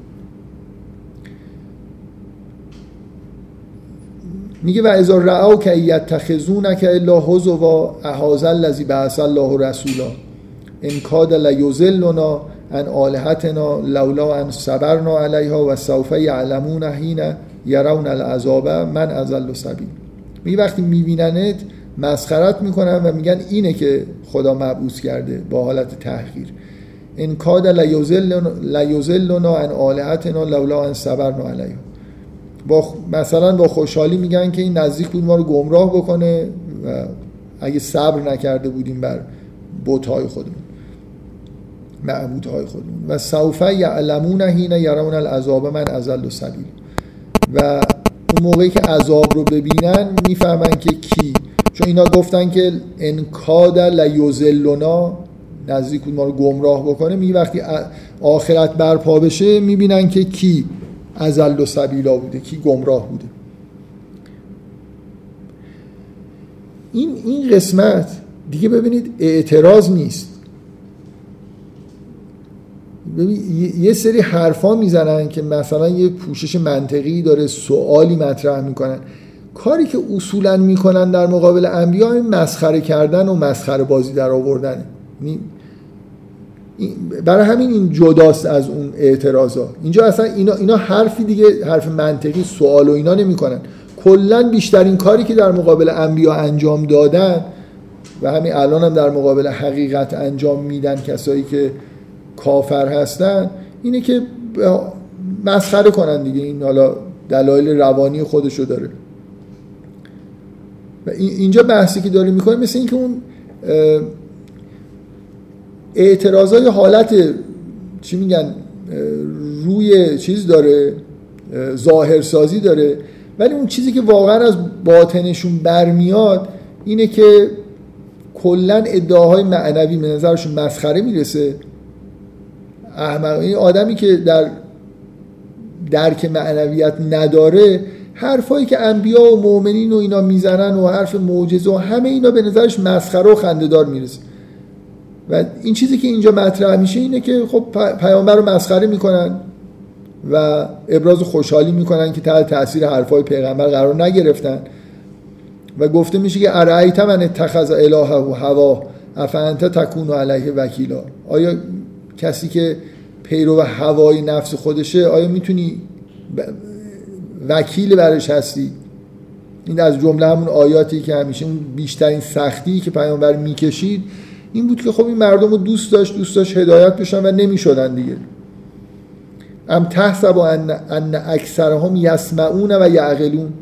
میگه و اذا رعاو که یتخذونک الا هزوا احاز الذی بعث الله رسولا ان کاد عن آلهتنا لولا ان صبرنا علیها و سوف یعلمون حین یرون العذاب من ازل سبیل. میگه وقتی میبیننت مسخرت می‌کنن و میگن اینه که خدا مبعوث کرده با حالت تحقیر. ان کاد لیضلنا عن آلهتنا لولا ان صبرنا علیها. با مثلا با خوشحالی میگن که این نزدیک بود ما رو گمراه بکنه و اگه صبر نکرده بودیم بر بوتهای خودمون. معبودهای خودمون. و سوف یعلمون حین یرون العذاب من ازل و سبیل. و اون موقعی که عذاب رو ببینن می‌فهمن که کی. چون اینا گفتن که انکاد لیوزلونا نزدیک ما رو گمراه بکنه می وقتی آخرت برپا بشه می‌بینن که کی ازل و سبیلا بوده کی گمراه بوده. این این قسمت دیگه ببینید اعتراض نیست. یه سری حرفا می‌زنن که مثلا یه پوشش منطقی داره سوالی مطرح می‌کنن. کاری که اصولا می‌کنن در مقابل انبیا مسخره کردن و مسخره بازی در آوردن. برای همین این جداست از اون اعتراضا. اینجا اصلا اینا, اینا حرفی دیگه حرف منطقی سوال و اینا نمی‌کنن. کلا بیشترین کاری که در مقابل انبیا انجام دادن و همین الان هم در مقابل حقیقت انجام میدن کسایی که کافر هستن اینه که مسخره کنن دیگه. این حالا دلایل روانی خودشو داره. و اینجا بحثی که داره می‌کنه مثل اینکه اون اعتراضای حالت چی میگن روی چیز داره ظاهرسازی داره. ولی اون چیزی که واقعا از باطنشون برمیاد اینه که کلا ادعاهای معنوی به نظرشون مسخره می‌رسه. احمق. این آدمی که در درک معنویت نداره حرفایی که انبیا و مؤمنین و اینا می‌زنن و حرف معجزه و همه اینا به نظرش مسخره و خندهدار می‌رسه و این چیزی که اینجا مطرح میشه اینه که خب پیامبر رو مسخره می‌کنن و ابراز خوشحالی می‌کنن که تحت تاثیر حرفای پیغمبر قرار نگرفتن. و گفته میشه که ارائیت من اتخذ الهه و هوا افانت تکون علیه وکیلا. آیا کسی که پیرو هوای نفس خودشه آیا می‌تونی وکیل برش هستی؟ این از جمله همون آیاتی که همیشه اون بیشترین سختی که پیامبر می‌کشید این بود که خب این مردم رو دوست داشت دوست داشت هدایت بشن و نمی‌شدن دیگه. ام تحسب ان ان اکثرهم یسمعون و یعقلون.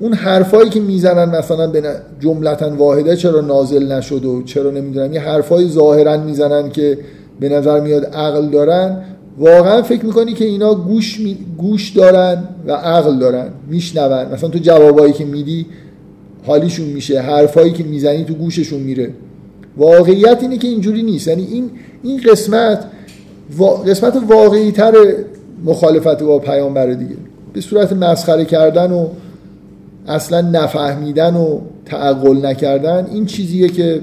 اون حرفایی که می‌زنن مثلا به جملتا واحده چرا نازل نشد و چرا نمی‌دونم یه حرفای ظاهرا می‌زنن که به نظر میاد عقل دارن. واقعا فکر می‌کنی که اینا گوش, گوش دارن و عقل دارن میشنون. مثلا تو جوابایی که میدی حالیشون میشه حرفایی که می‌زنی تو گوششون میره. واقعیت اینه که اینجوری نیست. یعنی این این قسمت قسمت واقعی تر مخالفت با پیامبر دیگه. به صورت مسخره کردن و اصلا نفهمیدن و تعقل نکردن این چیزیه که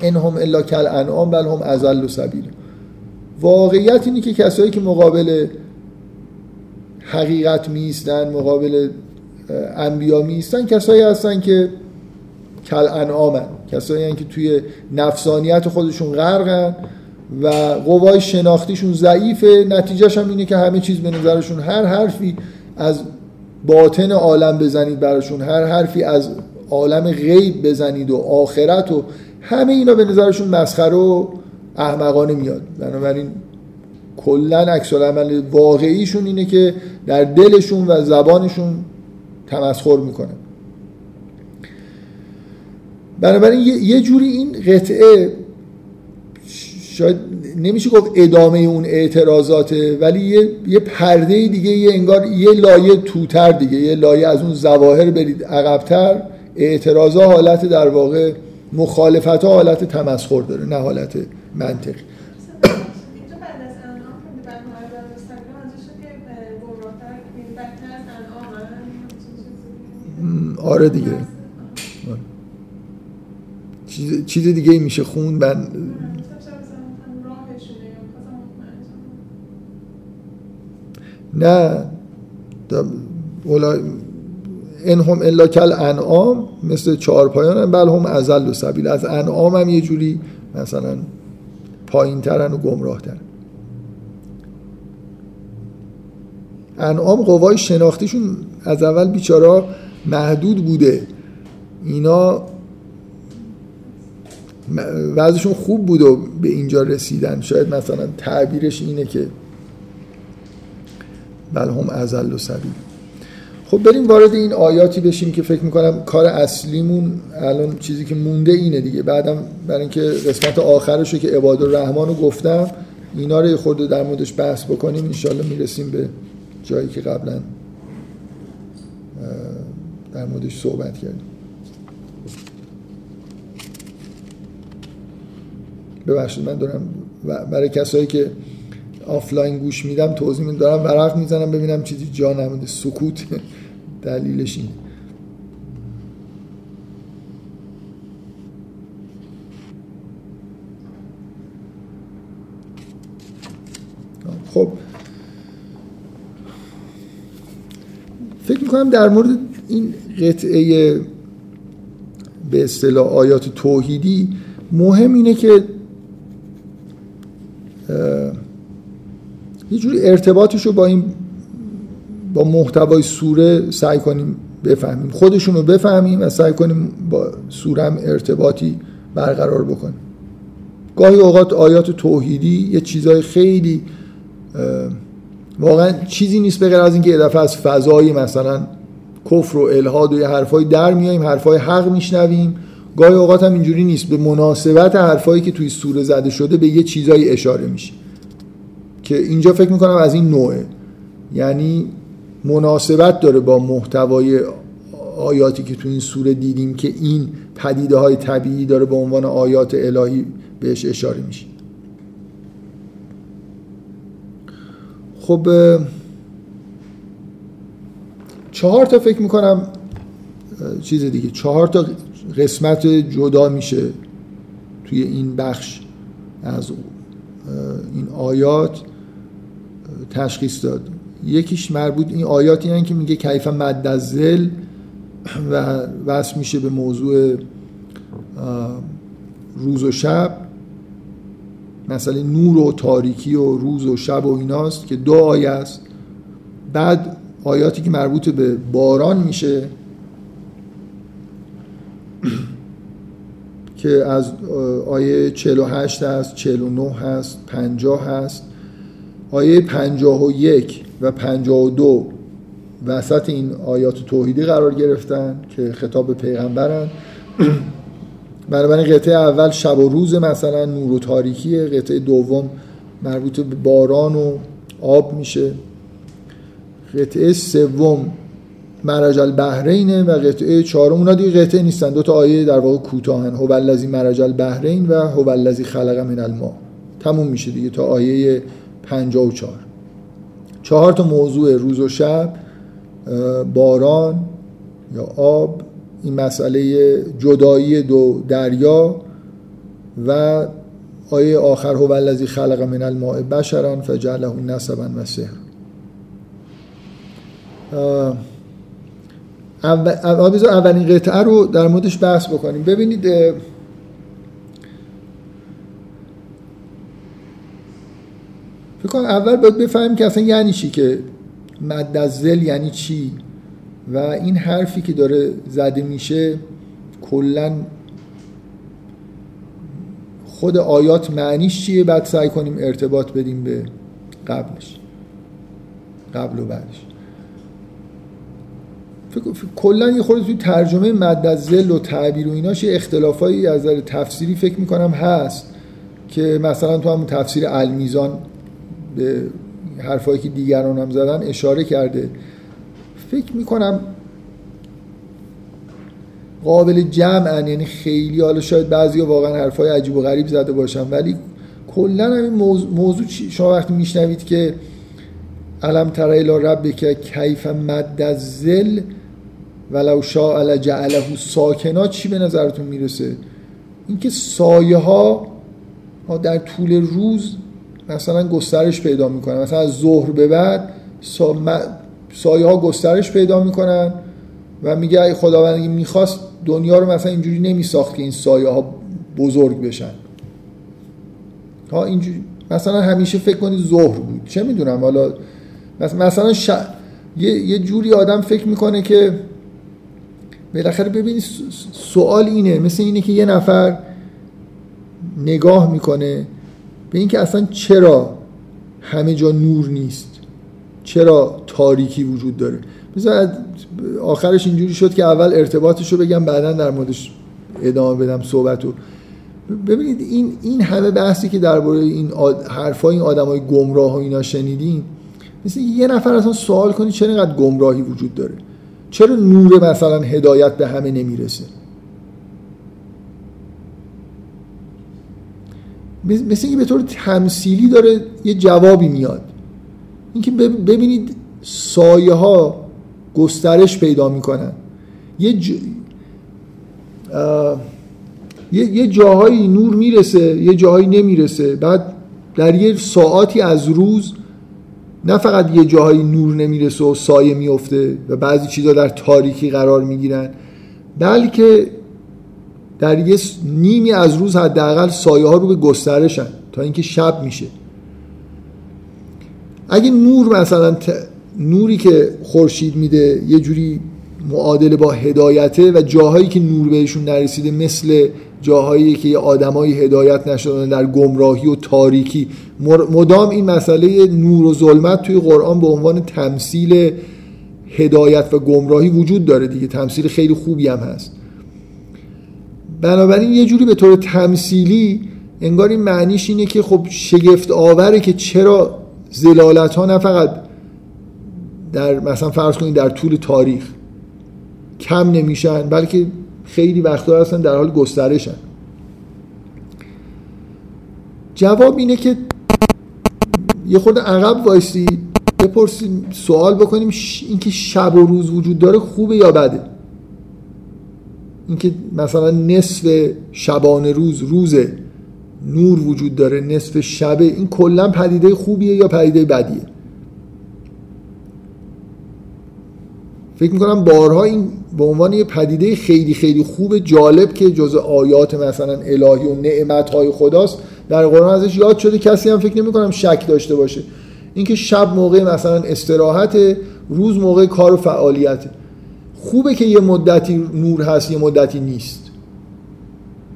انهم الا کل انعام بل هم ازل و سبیل. واقعیت اینه که کسایی که مقابل حقیقت میستن مقابل انبیا میستن کسایی هستن که کل انعامن کسایی که توی نفسانیت خودشون غرقن و قوای شناختیشون ضعیفه. نتیجهش هم اینه که همه چیز به نظرشون هر حرفی از باطن عالم بزنید براشون هر حرفی از عالم غیب بزنید و آخرت و همه اینا به نظرشون مسخره و احمقانه میاد. بنابراین کلا عکس عمل واقعیشون اینه که در دلشون و زبانشون تمسخر می‌کنن بنابراین یه جوری این قطعه شاید نمیشه گفت ادامه اون اعتراضاته ولی یه, یه پرده دیگه یه انگار یه لایه توتر دیگه یه لایه از اون زواهر برید عقبتر اعتراضا حالت در واقع مخالفت ها حالت تمسخر داره نه حالت منطقی. آره دیگه. چیز, چیز دیگه ای میشه خون من. نه اولا ان هم الا کل انعام مثل چهار پایان بل هم ازل و سبیل. از انعام هم یه جوری مثلا پایین ترن و گمراه ترن انعام قوای شناختیشون از اول بیچارا محدود بوده. اینا وضعشون خوب بود و به اینجا رسیدن. شاید مثلا تعبیرش اینه که بل هم ازل و سبیل. خب بریم وارد این آیاتی بشیم که فکر می‌کنم کار اصلیمون الان چیزی که مونده اینه دیگه. بعدم برای اینکه قسمت آخرش رو که عباد الرحمن رو گفتم اینا رو یه خورده در موردش بحث بکنیم انشالله می‌رسیم به جایی که قبلا در موردش صحبت کردیم. ببخشید من دارم برای کسایی که آفلاین گوش میدم توضیح میدم دارم ورق می‌زنم ببینم چیزی جا نمونده. سکوت. دلیلش اینه. خب. فکر می‌کنم در مورد این قطعه به اصطلاح آیات توحیدی مهم اینه که یه جوری ارتباطش رو با این با محتوای سوره سعی کنیم بفهمیم. خودشون رو بفهمیم و سعی کنیم با سوره هم ارتباطی برقرار بکنیم. گاهی اوقات آیات توحیدی یه چیزای خیلی واقعا چیزی نیست به غیر از اینکه یه دفعه از فضای مثلا کفر و الهاد و یه حرفای در میایم حرفای حق میشنویم. گاهی اوقات هم اینجوری نیست. به مناسبت حرفایی که توی سوره زده شده به یه چیزایی اشاره میشه. که اینجا فکر می‌کنم از این نوعه. یعنی مناسبت داره با محتوای آیاتی که تو این سوره دیدیم که این پدیده های طبیعی داره به عنوان آیات الهی بهش اشاره میشه. خب چهار تا فکر می‌کنم چیز دیگه چهار تا قسمت جدا میشه توی این بخش از این آیات. تشخیص داد. یکیش مربوط این آیاتی هستن که میگه کیف مد از زل و وصل میشه به موضوع روز و شب. مثلا نور و تاریکی و روز و شب و ایناست که دو آیه است. بعد آیاتی که مربوط به باران میشه که از آیه 48 هست 49 هست 50 هست. آیه 51 و 52 وسط این آیات توحیدی قرار گرفتن که خطاب پیغمبرن. (clears throat) بنابراین قطعه اول شب و روز مثلا نور و تاریکیه قطعه دوم مربوط به باران و آب میشه. قطعه سوم مرج البحرینه و قطعه چهارم اونا دیگه قطعه نیستن. دو تا آیه در واقع کوتاهن. هو الذی مرج البحرین و هو الذی خلق من الماء. تموم میشه دیگه تا آیه 54 چهار. تا موضوع روز و شب باران یا آب این مسئله جدایی دو دریا و آیه آخر هو الذی خلق من الماء بشرا فجعله نسبا و سحر اولین قطعه رو در موردش بحث بکنیم. ببینید فکر کنم اول باید بفهمیم که اصلا یعنی چی که مد از ذل یعنی چی؟ و این حرفی که داره زده میشه کلا خود آیات معنیش چیه؟ بعد سعی کنیم ارتباط بدیم به قبلش. قبل و بعدش. کلا یه خورده توی ترجمه مد از ذل و تعبیر و ایناش یه اختلافایی از نظر تفسیری فکر می‌کنم هست که مثلا تو همون تفسیر المیزان به حرفایی که دیگران هم زدن اشاره کرده. فکر می‌کنم قابل جمع یعنی خیلی حالا شاید بعضی واقعا حرفای عجیب و غریب زده باشن ولی کلا همین موضوع, موضوع شما وقتی میشنوید که علم تر الی ربک کیف مد الظل ولو شاء لجعله ساکنا چی به نظرتون می‌رسه؟ اینکه سایه ها در طول روز مثلا گسترش پیدا می‌کنن. مثلا از ظهر به بعد سایه ها گسترش پیدا می‌کنن و میگه ای خداوند می‌خواست دنیا رو مثلا اینجوری نمیساخت که این سایه ها بزرگ بشن. ها اینجوری مثلا همیشه فکر کنید ظهر بود. چه می‌دونم حالا؟ مثلا ش... یه... یه جوری آدم فکر می‌کنه که بالاخره ببینید سوال اینه. مثل اینه که یه نفر نگاه می‌کنه به اینکه اصلا چرا همه جا نور نیست؟ چرا تاریکی وجود داره؟ مثلا آخرش اینجوری شد که اول ارتباطش رو بگم بعدا در موردش ادامه بدم صحبت رو ببینید این این همه بحثی که درباره این آد... حرفای این آدمای گمراه و اینا شنیدین مثل یه نفر اصلا سوال کنی چرا اینقدر گمراهی وجود داره؟ چرا نور مثلا هدایت به همه نمی‌رسه؟ مثل اینکه به طور تمثیلی داره یه جوابی میاد. اینکه ببینید سایه ها گسترش پیدا می‌کنن. یه, یه جاهایی نور می‌رسه یه جاهایی نمی‌رسه. بعد در یه ساعتی از روز نه فقط یه جاهایی نور نمی‌رسه و سایه میفته و بعضی چیزها در تاریکی قرار می‌گیرن بلکه در یه نیمی از روز حداقل سایه ها رو به گسترشن تا اینکه شب میشه. اگه نور مثلا نوری که خورشید میده یه جوری معادله با هدایته و جاهایی که نور بهشون نرسیده مثل جاهایی که آدمایی هدایت نشدن در گمراهی و تاریکی. مدام این مسئله نور و ظلمت توی قرآن به عنوان تمثیل هدایت و گمراهی وجود داره دیگه. تمثیل خیلی خوبی هم هست. بنابراین یه جوری به طور تمثیلی انگار این معنیش اینه که خب شگفت آوره که چرا زلالت ها نه فقط در مثلا فرض کنید در طول تاریخ کم نمیشن بلکه خیلی وقتا هستن در حال گسترشن. جواب اینه که یه خود عقب وایسی بپرسیم سوال بکنیم اینکه شب و روز وجود داره خوبه یا بده؟ اینکه مثلا نصف شبانه روز روزه نور وجود داره نصف شبه این کلا پدیده خوبیه یا پدیده بدیه؟ فکر می‌کنم بارها این به عنوان یه پدیده خیلی خیلی خوب جالب که جز آیات مثلا الهی و نعمت های خداست در قرآن ازش یاد شده. کسی هم فکر نمی‌کنم شک داشته باشه. اینکه شب موقع مثلا استراحت روز موقع کار و فعالیته خوبه که یه مدتی نور هست یه مدتی نیست.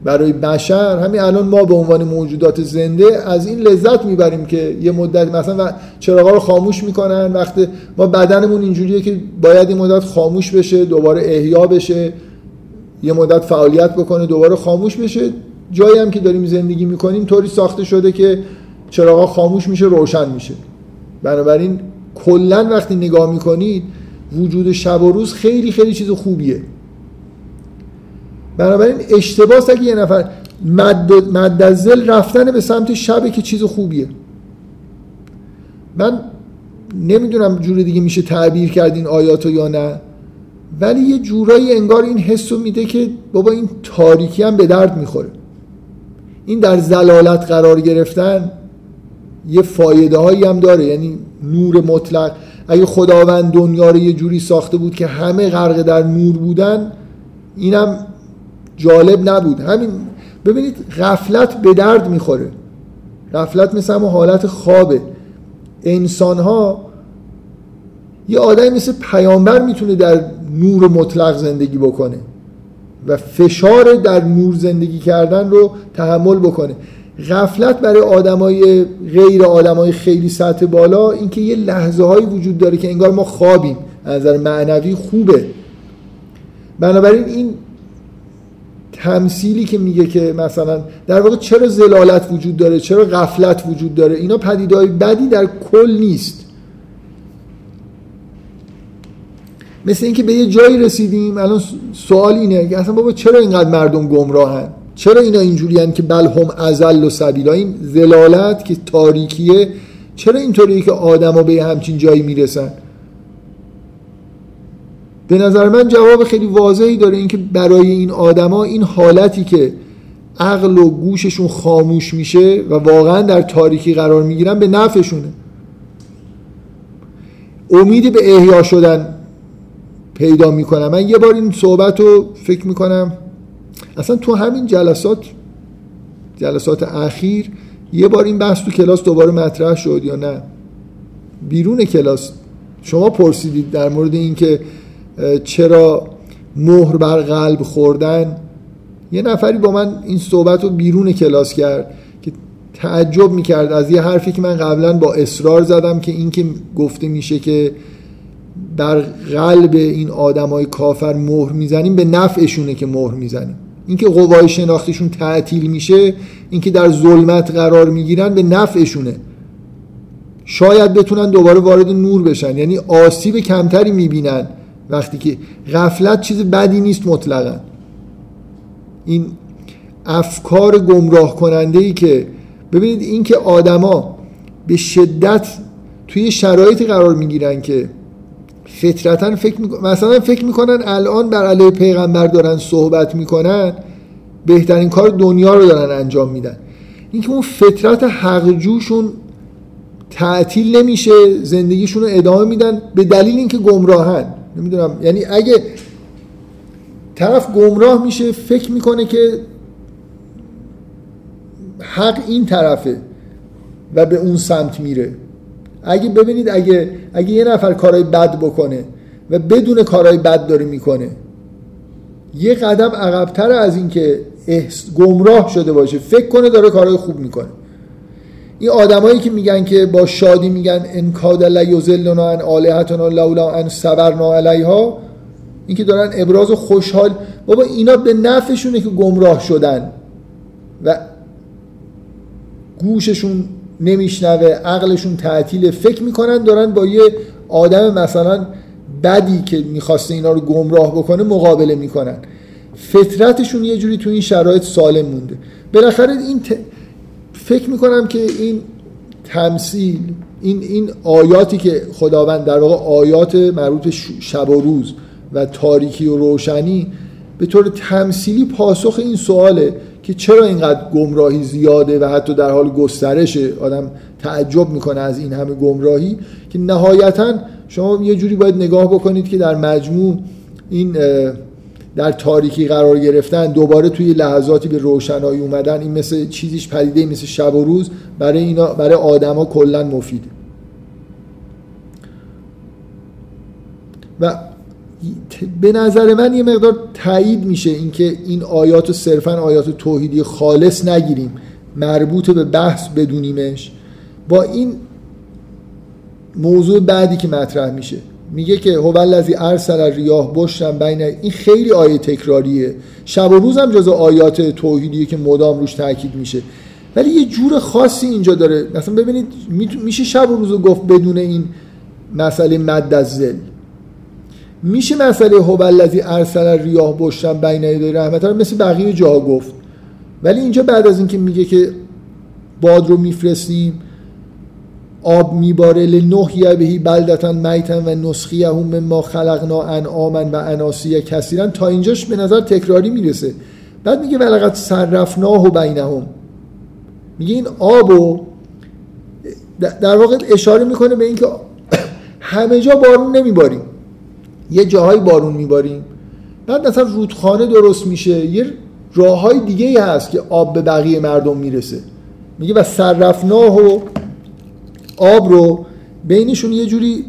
برای بشر همین الان ما به عنوان موجودات زنده از این لذت می‌بریم که یه مدت مثلا چراغا رو خاموش می‌کنن. وقتی ما بدنمون اینجوریه که باید این مدت خاموش بشه دوباره احیا بشه یه مدت فعالیت بکنه دوباره خاموش بشه. جایی هم که داریم زندگی می‌کنیم طوری ساخته شده که چراغا خاموش میشه روشن میشه. بنابراین کلا وقتی نگاه می‌کنید وجود شب و روز خیلی خیلی چیز خوبیه. بنابراین اشتباس اگه یه نفر مد, مد رفتن به سمت شب که چیز خوبیه. من نمی‌دونم جور دیگه میشه تعبیر کرد این آیاتو یا نه ولی یه جورایی انگار این حس میده که بابا این تاریکی هم به درد می‌خوره. این در زلالت قرار گرفتن یه فایده هایی هم داره یعنی نور مطلق اگه خداوند دنیا رو یه جوری ساخته بود که همه غرق در نور بودن اینم جالب نبود. همین ببینید غفلت به درد می‌خوره. غفلت مثل همون حالت خوابه. انسان ها یه آدمی مثل پیامبر می‌تونه در نور مطلق زندگی بکنه و فشار در نور زندگی کردن رو تحمل بکنه. غفلت برای آدمای غیر آدمای خیلی سطح بالا اینکه یه لحظه هایی وجود داره که انگار ما خوابیم. از نظر معنوی خوبه. بنابراین این تمثیلی که میگه که مثلا در واقع چرا زلالت وجود داره چرا غفلت وجود داره اینا پدیدهای بدی در کل نیست. مثل اینکه به یه جایی رسیدیم الان سوال اینه که اصلا بابا چرا اینقدر مردم گمراهن؟ چرا اینا اینجوری که بل هم ازل و سبیلا این زلالت که تاریکیه؟ چرا اینطوریه که آدما به همچین جایی می‌رسن؟ به نظر من جواب خیلی واضحی داره اینکه برای این آدما این حالتی که عقل و گوششون خاموش میشه و واقعا در تاریکی قرار می‌گیرن به نفعشونه. امیدی به احیا شدن پیدا می‌کنم من یه بار این صحبت رو فکر می‌کنم. اصلا تو همین جلسات جلسات اخیر یه بار این بحث تو کلاس دوباره مطرح شد یا نه؟ بیرون کلاس. شما پرسیدید در مورد اینکه چرا مهر بر قلب خوردن؟ یه نفری با من این صحبت رو بیرون کلاس کرد که تعجب می‌کرد از یه حرفی که من قبلا با اصرار زدم که این که گفته میشه که در قلب این آدمای کافر مهر می‌زنیم به نفعشونه که مهر می‌زنیم. اینکه قوای شناختیشون تعطیل میشه اینکه در ظلمت قرار می‌گیرن به نفعشونه. شاید بتونن دوباره وارد نور بشن یعنی آسیب کمتری می‌بینن. وقتی که غفلت چیز بدی نیست مطلقا. این افکار گمراه کننده ای که ببینید اینکه آدما به شدت توی شرایطی قرار می‌گیرن که فطرتا فکر مثلا فکر می‌کنن الان بر علیه پیغمبر دارن صحبت می‌کنن بهترین کار دنیا رو دارن انجام میدن. اینکه اون فطرت حقجوشون تعطیل نمیشه زندگیشون رو ادامه میدن به دلیل اینکه گمراهن. نمی‌دونم. یعنی اگه طرف گمراه میشه فکر می‌کنه که حق این طرفه و به اون سمت میره. اگه ببینید اگه اگه یه نفر کارهای بد بکنه و بدون کارهای بد داره می‌کنه یه قدم عقبتر از اینکه گمراه شده باشه فکر کنه داره کارهای خوب می‌کنه. این آدمایی که میگن که با شادی میگن ان کاد لیذلنا ان الهتنا لولا ان صبرنا علیها. این که دارن ابراز خوشحال بابا اینا به نفعشونه که گمراه شدن و گوششون نمیشنوه عقلشون تعطیل فکر می‌کنن دارن با یه آدم مثلا بدی که می‌خواسته اینا رو گمراه بکنه مقابله می‌کنن. فطرتشون یه جوری تو این شرایط سالم مونده. بالاخره این فکر می‌کنم که این تمثیل این این آیاتی که خداوند در واقع آیات مربوط به شب و روز و تاریکی و روشنی به طور تمثیلی پاسخ این سواله. که چرا اینقدر گمراهی زیاده و حتی در حال گسترشه؟ آدم تعجب می‌کنه از این همه گمراهی که نهایتا شما یه جوری باید نگاه بکنید که در مجموع این در تاریکی قرار گرفتن دوباره توی لحظاتی به روشنایی اومدن این مثل چیزیش پدیده مثل شب و روز برای اینا برای آدما کلا مفیده. و به نظر من یه مقدار تایید میشه اینکه این آیات صرفا آیات توحیدی خالص نگیریم. مربوط به بحث بدونیمش. با این موضوع بعدی که مطرح میشه. میگه که هو الذی ارسل ریاه بشرم بین این خیلی آیه تکراریه. شب و روز هم جزو آیات توحیدیه که مدام روش تاکید میشه. ولی یه جور خاصی اینجا داره. مثلا ببینید میشه شب و روز گفت بدون این مسئله مد از زل میشه مسئله هو الذی ارسل ریاه بشرم بین یدی رحمت رو؟ مثل بقیه جاها گفت. ولی اینجا بعد از اینکه میگه که باد رو میفرستیم آب میباره لنحیه بهی بلدتن میتن و نسخیه هم ما خلقنا انعاما و اناسی کثیرا. تا اینجاش به نظر تکراری می‌رسه. بعد میگه ولقد صرفناه و بینهم. میگه این آبو در واقع اشاره می‌کنه به اینکه (coughs) همه جا بارون نمیباریم. یه جاهای بارون میباریم. بعد مثلا رودخانه درست میشه. یه راه های دیگه ای هست که آب به بقیه مردم می‌رسه. میگه و صرفناه و آب رو بینشون یه جوری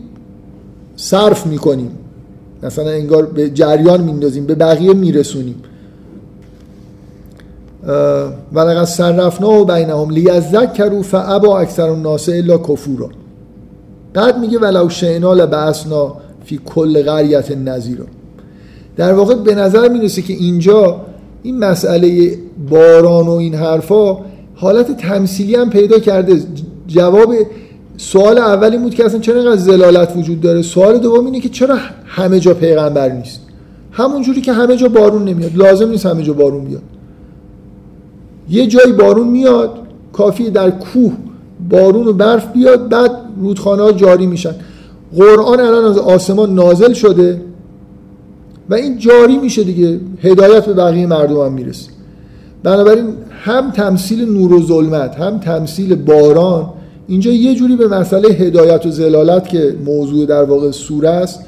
صرف می‌کنیم. مثلا انگار به جریان میندازیم به بقیه میرسونیم. و لقد صرفنا و بینهم لیذکروا فابا اکثر الناس الا کفورا. بعد میگه ولو شئنا لبعثنا. فی کل قریت نذیرا در واقع به نظر می‌رسه که اینجا این مسئله باران و این حرفا حالت تمثیلی هم پیدا کرده. جواب سوال اولی بود که اصلا چرا اینقدر زلالت وجود داره؟ سوال دوم اینه که چرا همه جا پیغمبر نیست؟ همون جوری که همه جا بارون نمیاد. لازم نیست همه جا بارون بیاد. یه جایی بارون میاد کافی در کوه بارون و برف بیاد بعد رودخانه ها جاری میشن. قرآن الان از آسمان نازل شده و این جاری میشه دیگه. هدایت به بقیه مردم هم می‌رسه. بنابراین هم تمثیل نور و ظلمت هم تمثیل باران اینجا یه جوری به مسئله هدایت و زلالت که موضوع در واقع سوره است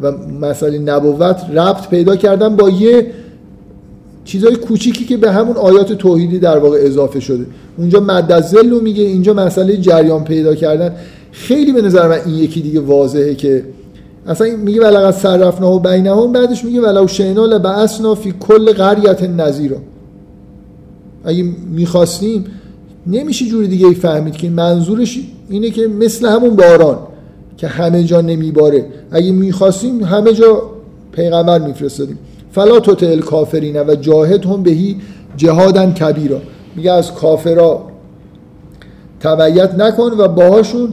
و مسئله نبوت ربط پیدا کردن با یه چیزای کوچیکی که به همون آیات توحیدی در واقع اضافه شده. اونجا مد رو میگه اینجا مسئله جریان پیدا کردن. خیلی به نظر من این یکی دیگه واضحه که اصلا میگه ولقد صرفنا و بینهم بعدش میگه ولو شئنا لبعثنا فی کل قریه نذیرا. اگه می‌خواستیم نمیشه جوری دیگه فهمید که منظورش اینه که مثل همون باران که همه جا نمیباره. اگه می‌خواستیم همه جا پیغمبر میفرستادیم. فلا توتل کافرین و جاهد هم بهی جهادن کبیرا. میگه از کافرا تبعیت نکن و باهاشون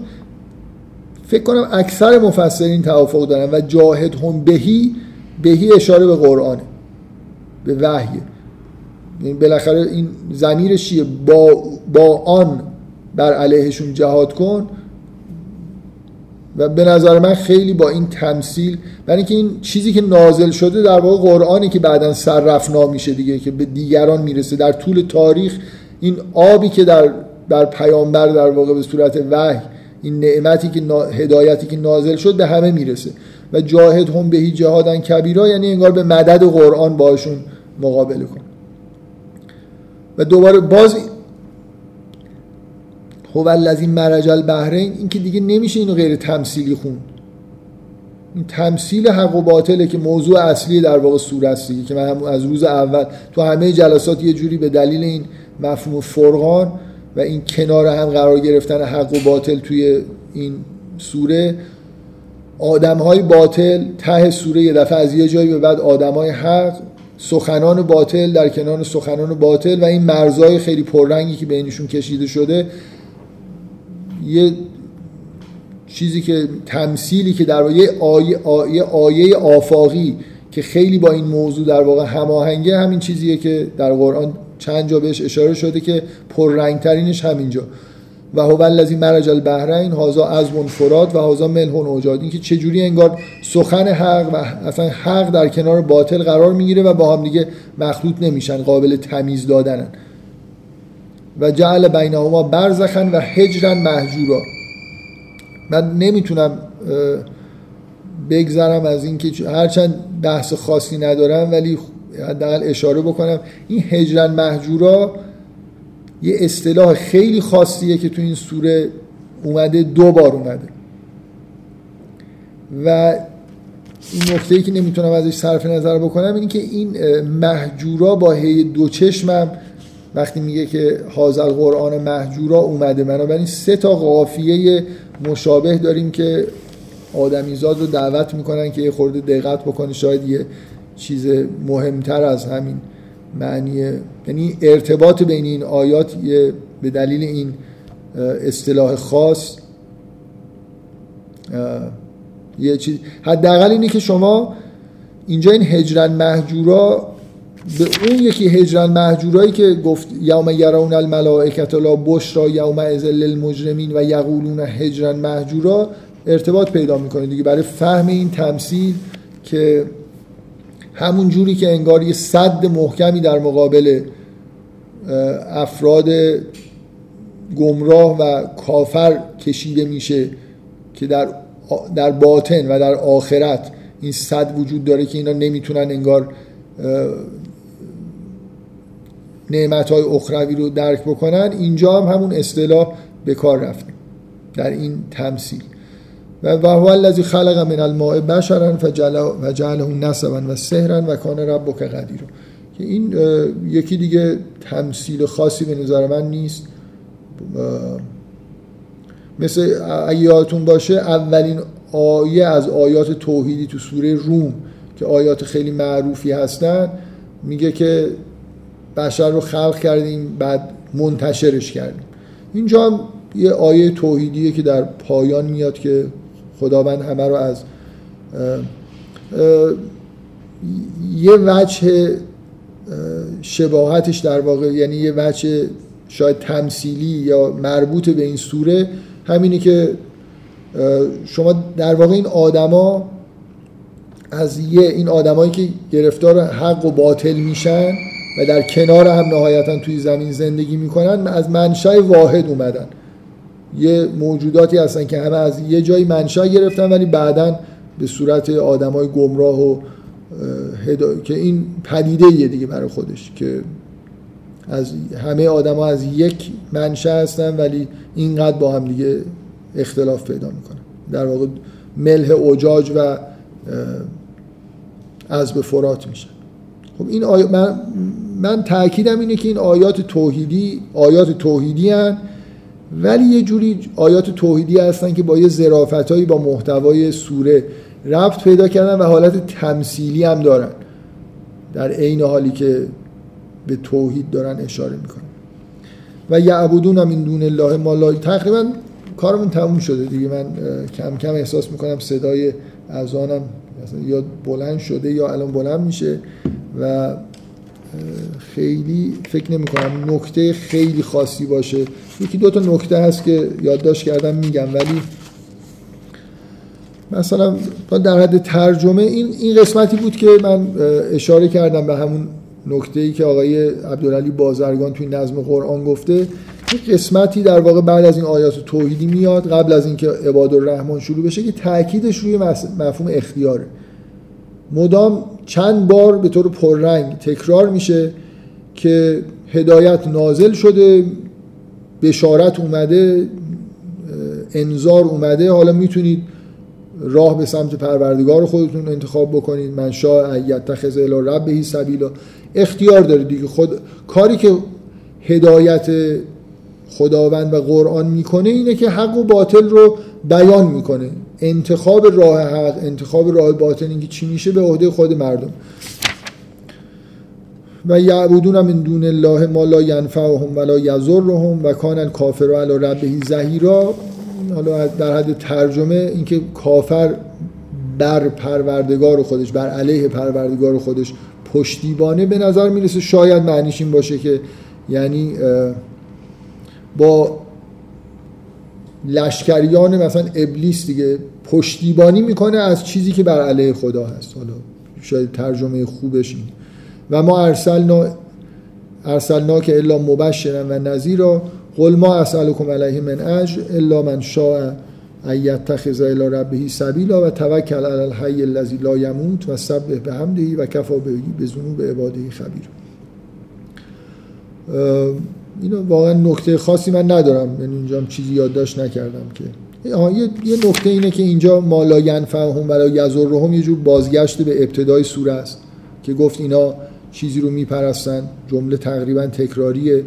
فکر کنم اکثر مفسرین توافق دارن و جاهد هم بهی بهی اشاره به قرآنه به وحیه. یعنی بالاخره این زمیرش چیه؟ با, با آن بر علیهشون جهاد کن. و به نظر من خیلی با این تمثیل برای اینکه این چیزی که نازل شده در واقع قرآنی که بعدا سررفنا میشه دیگه که به دیگران می‌رسه در طول تاریخ این آبی که در در پیامبر در واقع به صورت وحی این نعمتی که هدایتی که نازل شد به همه می‌رسه. و جاهد هم بهی جهادن کبیرا یعنی انگار به مدد قرآن باشون مقابله کن. و دوباره باز هو الذی مرج البحرین این که دیگه نمیشه اینو غیر تمثیلی خون. این تمثیل حق و باطله که موضوع اصلی در واقع سوره است که من هم از روز اول تو همه جلسات یه جوری به دلیل این مفهوم فرقان و این کنار هم قرار گرفتن حق و باطل توی این سوره آدم های باطل ته سوره یه دفعه از یه جایی به بعد آدم های حق سخنان باطل در کنار سخنان باطل و این مرزای خیلی پررنگی که بینشون کشیده شده یه چیزی که تمثیلی که در واقع آیه, آیه, آیه آفاقی که خیلی با این موضوع در واقع هماهنگه همین چیزیه که در قرآن چند جا بهش اشاره شده که پررنگترینش همینجا. و هو الذی مرج البحرین هازا از فراد و هازا ملح اوجاد این که چه جوری انگار سخن حق و اصلا حق در کنار باطل قرار می‌گیره و با هم دیگه مخلوط نمیشن قابل تمیز دادنن. و جعل بینهما برزخن و هجرن محجورا. من نمی‌تونم بگذرم از اینکه هرچند بحث خاصی ندارم ولی حداقل اشاره بکنم این هجرن محجورا یه اصطلاح خیلی خاصیه که تو این سوره اومده دو بار اومده. و این نکته ای که نمی‌تونم ازش صرف نظر بکنم اینه که این محجورا با هی دو چشمم وقتی میگه که حاضر قرآن محجورا اومده. بنابراین سه تا قافیه مشابه داریم که آدمیزاد رو دعوت می‌کنن که یه خورده دقت بکنه شاید یه چیز مهمتر از همین معنی یعنی ارتباط بین این آیات یه به دلیل این اصطلاح خاص یه چیز. حداقل اینه که شما اینجا این هجرن محجورا به اون یکی هجرن محجورایی که گفت یوم یرون الملائکت لا بشرا یوم ازل المجرمین و یقولون هجرن محجورا ارتباط پیدا می‌کنه دیگه. برای فهم این تمثیل که همون جوری که انگار یه صد محکمی در مقابل افراد گمراه و کافر کشیده میشه که در در باطن و در آخرت این صد وجود داره که اینا نمی‌تونن انگار نعمت های اخروی رو درک بکنن. اینجا هم همون اصطلاح به کار رفته در این تمثیل. و هو الذی خلق من الماء بشرا فجعله نسبا و سهرا و کان ربک قدیر. که این یکی دیگه تمثیل خاصی به نظر من نیست. مثل اگه باشه اولین آیه از آیات توحیدی تو سوره روم که آیات خیلی معروفی هستن میگه که بشر رو خلق کردیم بعد منتشرش کردیم. اینجا هم یه آیه توحیدیه که در پایان میاد که خداوند همه رو از یه وجه شباهتش در واقع یعنی یه وجه شاید تمثیلی یا مربوط به این سوره همینی که شما در واقع این آدما از یه این آدمایی که گرفتار حق و باطل میشن و در کنار هم نهایتا توی زمین زندگی می‌کنن از منشأ واحد اومدن. یه موجوداتی هستن که همه از یه جایی منشأ گرفتن ولی بعدا به صورت آدمای گمراه و هدا... که این پدیده یه دیگه برای خودش که از همه آدما از یک منشأ هستن ولی اینقدر با هم دیگه اختلاف پیدا می‌کنن. در واقع ملح اوجاج و از به فرات میشن. خب این آی... من من تاکیدم اینه که این آیات توحیدی آیات توحیدی هن ولی یه جوری آیات توحیدی هستن که با یه ظرافتایی با محتوای سوره ربط پیدا کردن و حالت تمثیلی هم دارن. در عین حالی که به توحید دارن اشاره می‌کنن. و یعبدون هم این دون الله ما تقریبا کارمون تموم شده دیگه. من کم کم احساس می‌کنم صدای اذانم یا بلند شده یا الان بلند میشه و خیلی فکر نمی کنم نکته خیلی خاصی باشه. یکی دو تا نکته هست که یادداشت کردم میگم ولی مثلا در حد ترجمه این این قسمتی بود که من اشاره کردم به همون نکته ای که آقای عبدالعلی بازرگان توی نظم قرآن گفته. این قسمتی در واقع بعد از این آیات توحیدی میاد قبل از اینکه عباد الرحمن شروع بشه که تاکیدش روی مفهوم اختیاره. مدام چند بار به طور پررنگ تکرار میشه که هدایت نازل شده بشارت اومده انذار اومده. حالا می‌تونید راه به سمت پروردگار خودتون انتخاب بکنید. من شاء یتخذ الی ربه سبیلا. اختیار داره دیگه. خود کاری که هدایت خداوند و قرآن می‌کنه اینه که حق و باطل رو بیان می‌کنه. انتخاب راه حق انتخاب راه باطل اینکه چی میشه به عهده خود مردم. و یعبدون من دون الله ما لا ینفعهم ولا یضرهم و کان الکافر علی ربه زهیرا حالا در حد ترجمه اینکه کافر بر پروردگار خودش بر علیه پروردگار خودش پشتیبانه به نظر می‌رسه شاید معنیش این باشه که یعنی با لشکریان مثلا ابلیس دیگه پشتیبانی می‌کنه از چیزی که بر علیه خدا هست. حالا شاید ترجمه خوبش این. و ما ارسلنا ارسلنا که الا مبشرا و نذیرا. قل ما اسالکم علیه من اجر الا من شاء ان یتخذ الی ربه سبیلا و توکل علی الحی الذی لا یموت و سبح بحمده و کفا به ذنوب عباده خبیر. اینو واقعا نکته خاصی من ندارم. یعنی اینجا چیزی یادداشت نکردم که. یه یه نکته اینه که اینجا مالا ینفعهم ولا یضرهم یه جور بازگشت به ابتدای سوره است که گفت اینا چیزی رو میپرستن. جمله تقریبا تکراریه.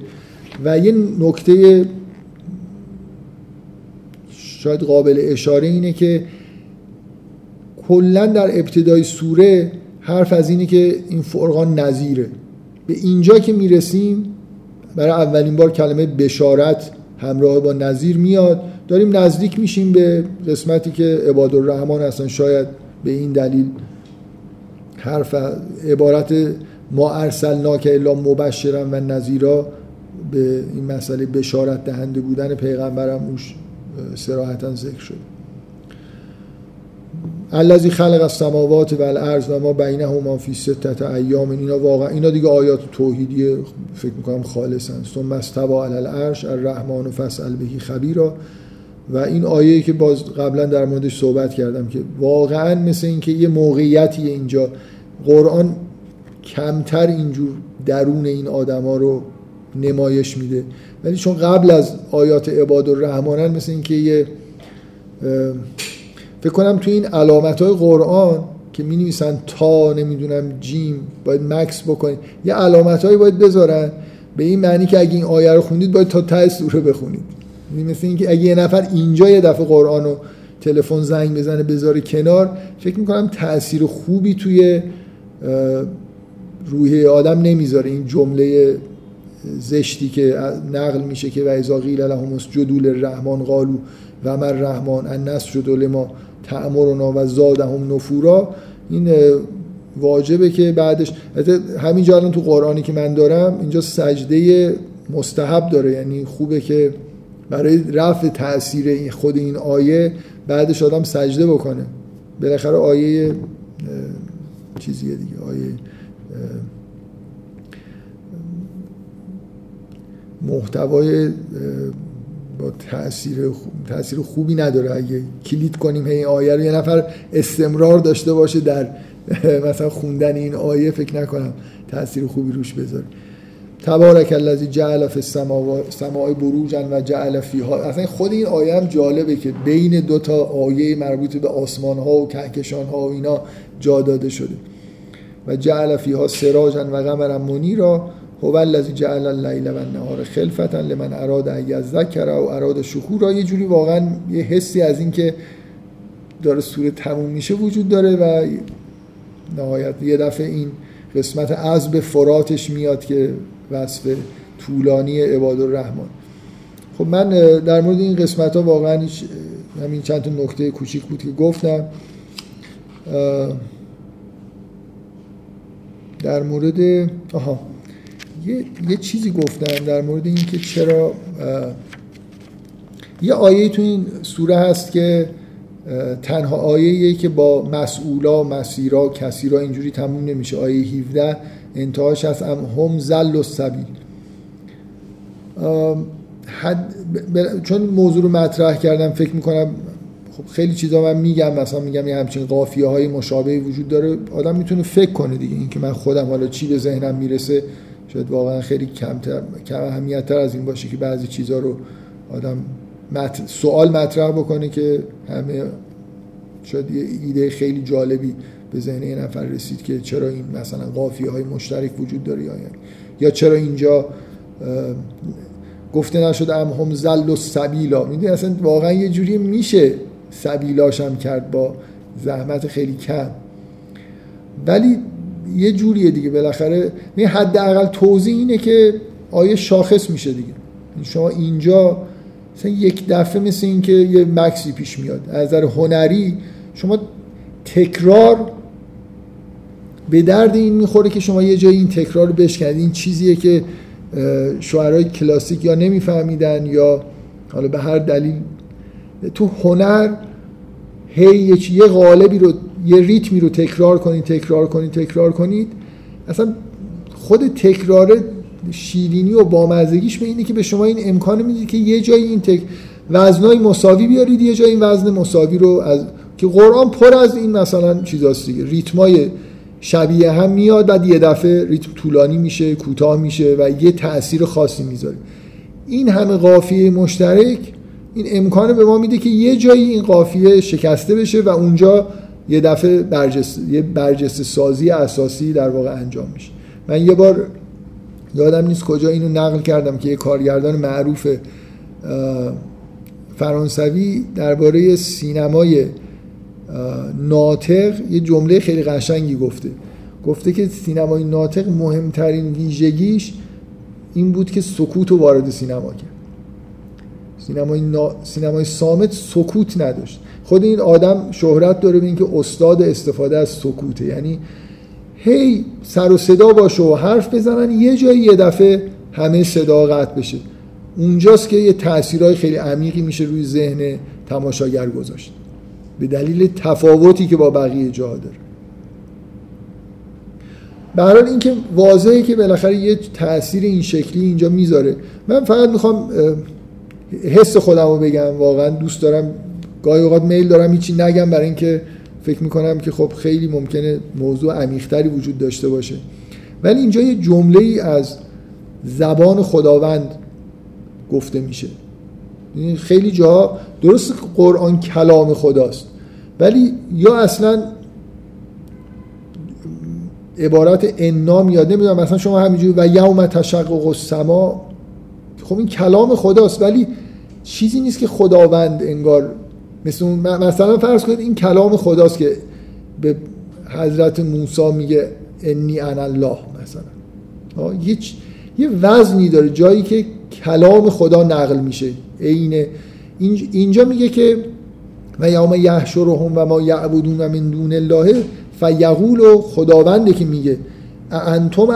و یه نکته شاید قابل اشاره اینه که کلا در ابتدای سوره حرف از اینه که این فرقان نظیره. به اینجا که می‌رسیم برای اولین بار کلمه بشارت همراه با نظیر میاد. داریم نزدیک میشیم به قسمتی که عباد الرحمن اصلا شاید به این دلیل حرف عبارت ما ارسلنا که الا مبشرا و نظیرا به این مسئله بشارت دهنده بودن پیغمبرم اوش سراحتا ذکر شد. الذی خلق السماوات و الارض و ما بینهما فی ستت ایام. اینا واقعا اینا دیگه آیات توحیدی فکر می‌کنم خالصن. ثم استوا علی العرش الرحمن فاسال بهی خبیرا. و این آیه که باز قبلا در موردش صحبت کردم که واقعا مثل اینکه یه موقعیتی اینجا قرآن کمتر اینجور درون این آدما رو نمایش میده. ولی چون قبل از آیات عباد الرحمن مثل اینکه یه فکر کنم تو این علامت های قرآن که می نویسن تا نمی‌دونم جیم باید مکس بکنید یه علامت هایی باید بذارن به این معنی که اگه این آیه رو خوندید باید تا ته سوره بخونید. یعنی مثل اینکه اگه یه نفر اینجا یه دفعه قرآن رو تلفن زنگ بزنه بذاره کنار فکر می‌کنم تاثیر خوبی توی روحی آدم نمی‌ذاره. این جمله زشتی که نقل میشه که و اذا قیل لهم اسجدوا للرحمن قالوا و مر رحمان ان نسجد لما تأمرنا و زادهم نفورا این واجبه که بعدش همینجا الان تو قرآنی که من دارم اینجا سجده مستحب داره یعنی خوبه که برای رفع تاثیر خود این آیه بعدش آدم سجده بکنه. بالاخره آیه چیزیه دیگه آیه محتوای با تاثیر تاثیر خوبی نداره. اگه کلید کنیم این آیه رو یه نفر استمرار داشته باشه در (laughs) مثلا خوندن این آیه فکر نکنم تاثیر خوبی روش بذاره. تبارک الذی جعل فی السماء بروجا و جعل فیها. اصلا خود این آیه هم جالبه که بین دو تا آیه مربوط به آسمان ها و کهکشان ها و اینا جا داده شده. و جعل فیها سراجا و قمرا منیرا. هو الذی جعل اللیل و النهار خلفتا لمن اراد ان یذکر او اراد شکورا یه جوری واقعا یه حسی از این که داره سوره تموم میشه وجود داره و نهایت یه دفعه این قسمت از به فراتش میاد که وصف طولانی عباد الرحمن خب من در مورد این قسمت ها واقعا همین چند تا نکته کوچیک بود که گفتم. در مورد آها. یه, یه چیزی گفتم در مورد اینکه چرا یه آیه تو این سوره هست که تنها آیه که با مسئولا مسیرا کسیرا اینجوری تموم نمیشه. آیه 17 انتهاش هست هم هم زل و سبیل. چون موضوع رو مطرح کردم فکر می‌کنم خب خیلی چیزا من میگم مثلا میگم یه همچین قافیه های مشابهی وجود داره. آدم می‌تونه فکر کنه دیگه اینکه من خودم حالا چی به ذهنم می‌رسه. شاید واقعا خیلی کمتر کم اهمیتتر از این باشه که بعضی چیزها رو آدم سوال مطرح بکنه که همه شاید یه ایده خیلی جالبی به ذهن یه نفر رسید که چرا این مثلا قافیه های مشترک وجود داره یا یا چرا اینجا گفته نشده ام هم زل و سبیلا. می‌دونی اصلا واقعا یه جوری میشه سبیلاش هم کرد با زحمت خیلی کم. ولی یه جوریه دیگه بالاخره. می حداقل توضیح اینه که آیه شاخص میشه دیگه. شما اینجا مثلا یک دفعه مثل این که یه مکسی پیش میاد. از نظر هنری شما تکرار به درد این می‌خوره که شما یه جایی این تکرار رو بشکنید. این چیزیه که شعرهای کلاسیک یا نمیفهمیدن یا حالا به هر دلیل. تو هنر هی یه قالبی رو یه ریتمی رو تکرار کنید تکرار کنید تکرار کنید. اصلا خود تکرار شیرینی و بامزگیش به اینه که به شما این امکان می‌دید که یه جایی این تک وزنای مساوی بیارید یه جایی این وزن مساوی رو از که قرآن پر از این مثلا چیزاست دیگه. ریتمای شبیه هم میاد بعد یه دفعه ریتم طولانی میشه کوتاه میشه و یه تاثیر خاصی می‌ذاره. این همه قافیه مشترک این امکان به ما میده که یه جایی این قافیه شکسته بشه و اونجا یه دفعه برجست یه برجسته سازی اساسی در واقع انجام میشه. من یه بار یادم نیست کجا اینو نقل کردم که یه کارگردان معروف فرانسوی درباره سینمای ناطق یه جمله خیلی قشنگی گفته. گفته که سینمای ناطق مهمترین ویژگیش این بود که سکوت رو وارد سینما کرد. سینمای, نا... سینمای سامت سکوت نداشت. خود این آدم شهرت داره به اینکه استاد استفاده از سکوته. یعنی هی سر و صدا باشه و حرف بزنن یه جایی یه دفعه همه صدا قطع بشه. اونجاست که یه تاثیرهای خیلی عمیقی میشه روی ذهن تماشاگر گذاشت. به دلیل تفاوتی که با بقیه جا داره. برحال اینکه واضحه که بالاخره یه تاثیر این شکلی اینجا می‌ذاره. من فقط می‌خوام حس خودم رو بگم واقعا دوست دارم. گاهی اوقات میل دارم هیچی نگم برای اینکه فکر می‌کنم که خب خیلی ممکنه موضوع عمیقتری وجود داشته باشه. ولی اینجا یه جمله ای از زبان خداوند گفته میشه. یعنی خیلی جا درست قرآن کلام خداست ولی یا اصلا عبارت انا میاد نمی‌دونم مثلا شما همینجوری و یوم تشقق السما خب این کلام خداست ولی چیزی نیست که خداوند انگار مثل مثلا فرض کنید این کلام خداست که به حضرت موسی میگه انی انا الله مثلا. یه یه وزنی داره جایی که کلام خدا نقل میشه. عین اینجا میگه که و یوم یحشرهم و ما یعبدون من دون الله فیقول و خداونده که میگه. انتم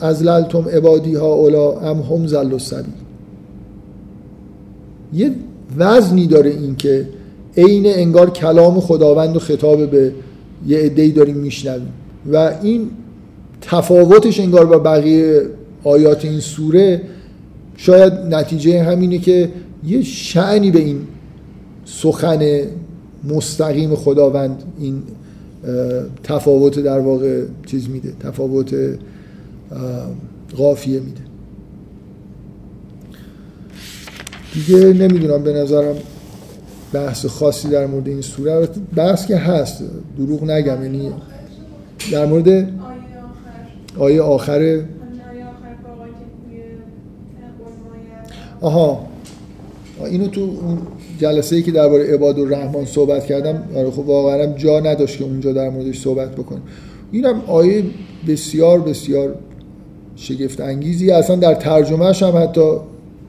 ازللتم عبادی ها اولا ام هم زل و یه وزنی داره این که عین انگار کلام خداوند و خطاب به یه عده‌ای داریم میشنویم. و این تفاوتش انگار با بقیه آیات این سوره شاید نتیجه همینه که یه شعنی به این سخن مستقیم خداوند این تفاوت در واقع چیز میده تفاوت قافیه میده. دیگه نمی‌دونم به نظرم بحث خاصی در مورد این سوره. بحث که هست دروغ نگم یعنی در مورد آیه آخر. آها. اینو تو جلسه ای که درباره عباد الرحمن صحبت کردم آره خب واقعا جا نداشت که اونجا در موردش صحبت بکنم اینم آیه بسیار بسیار شگفت انگیزی اصلا در ترجمهش هم حتی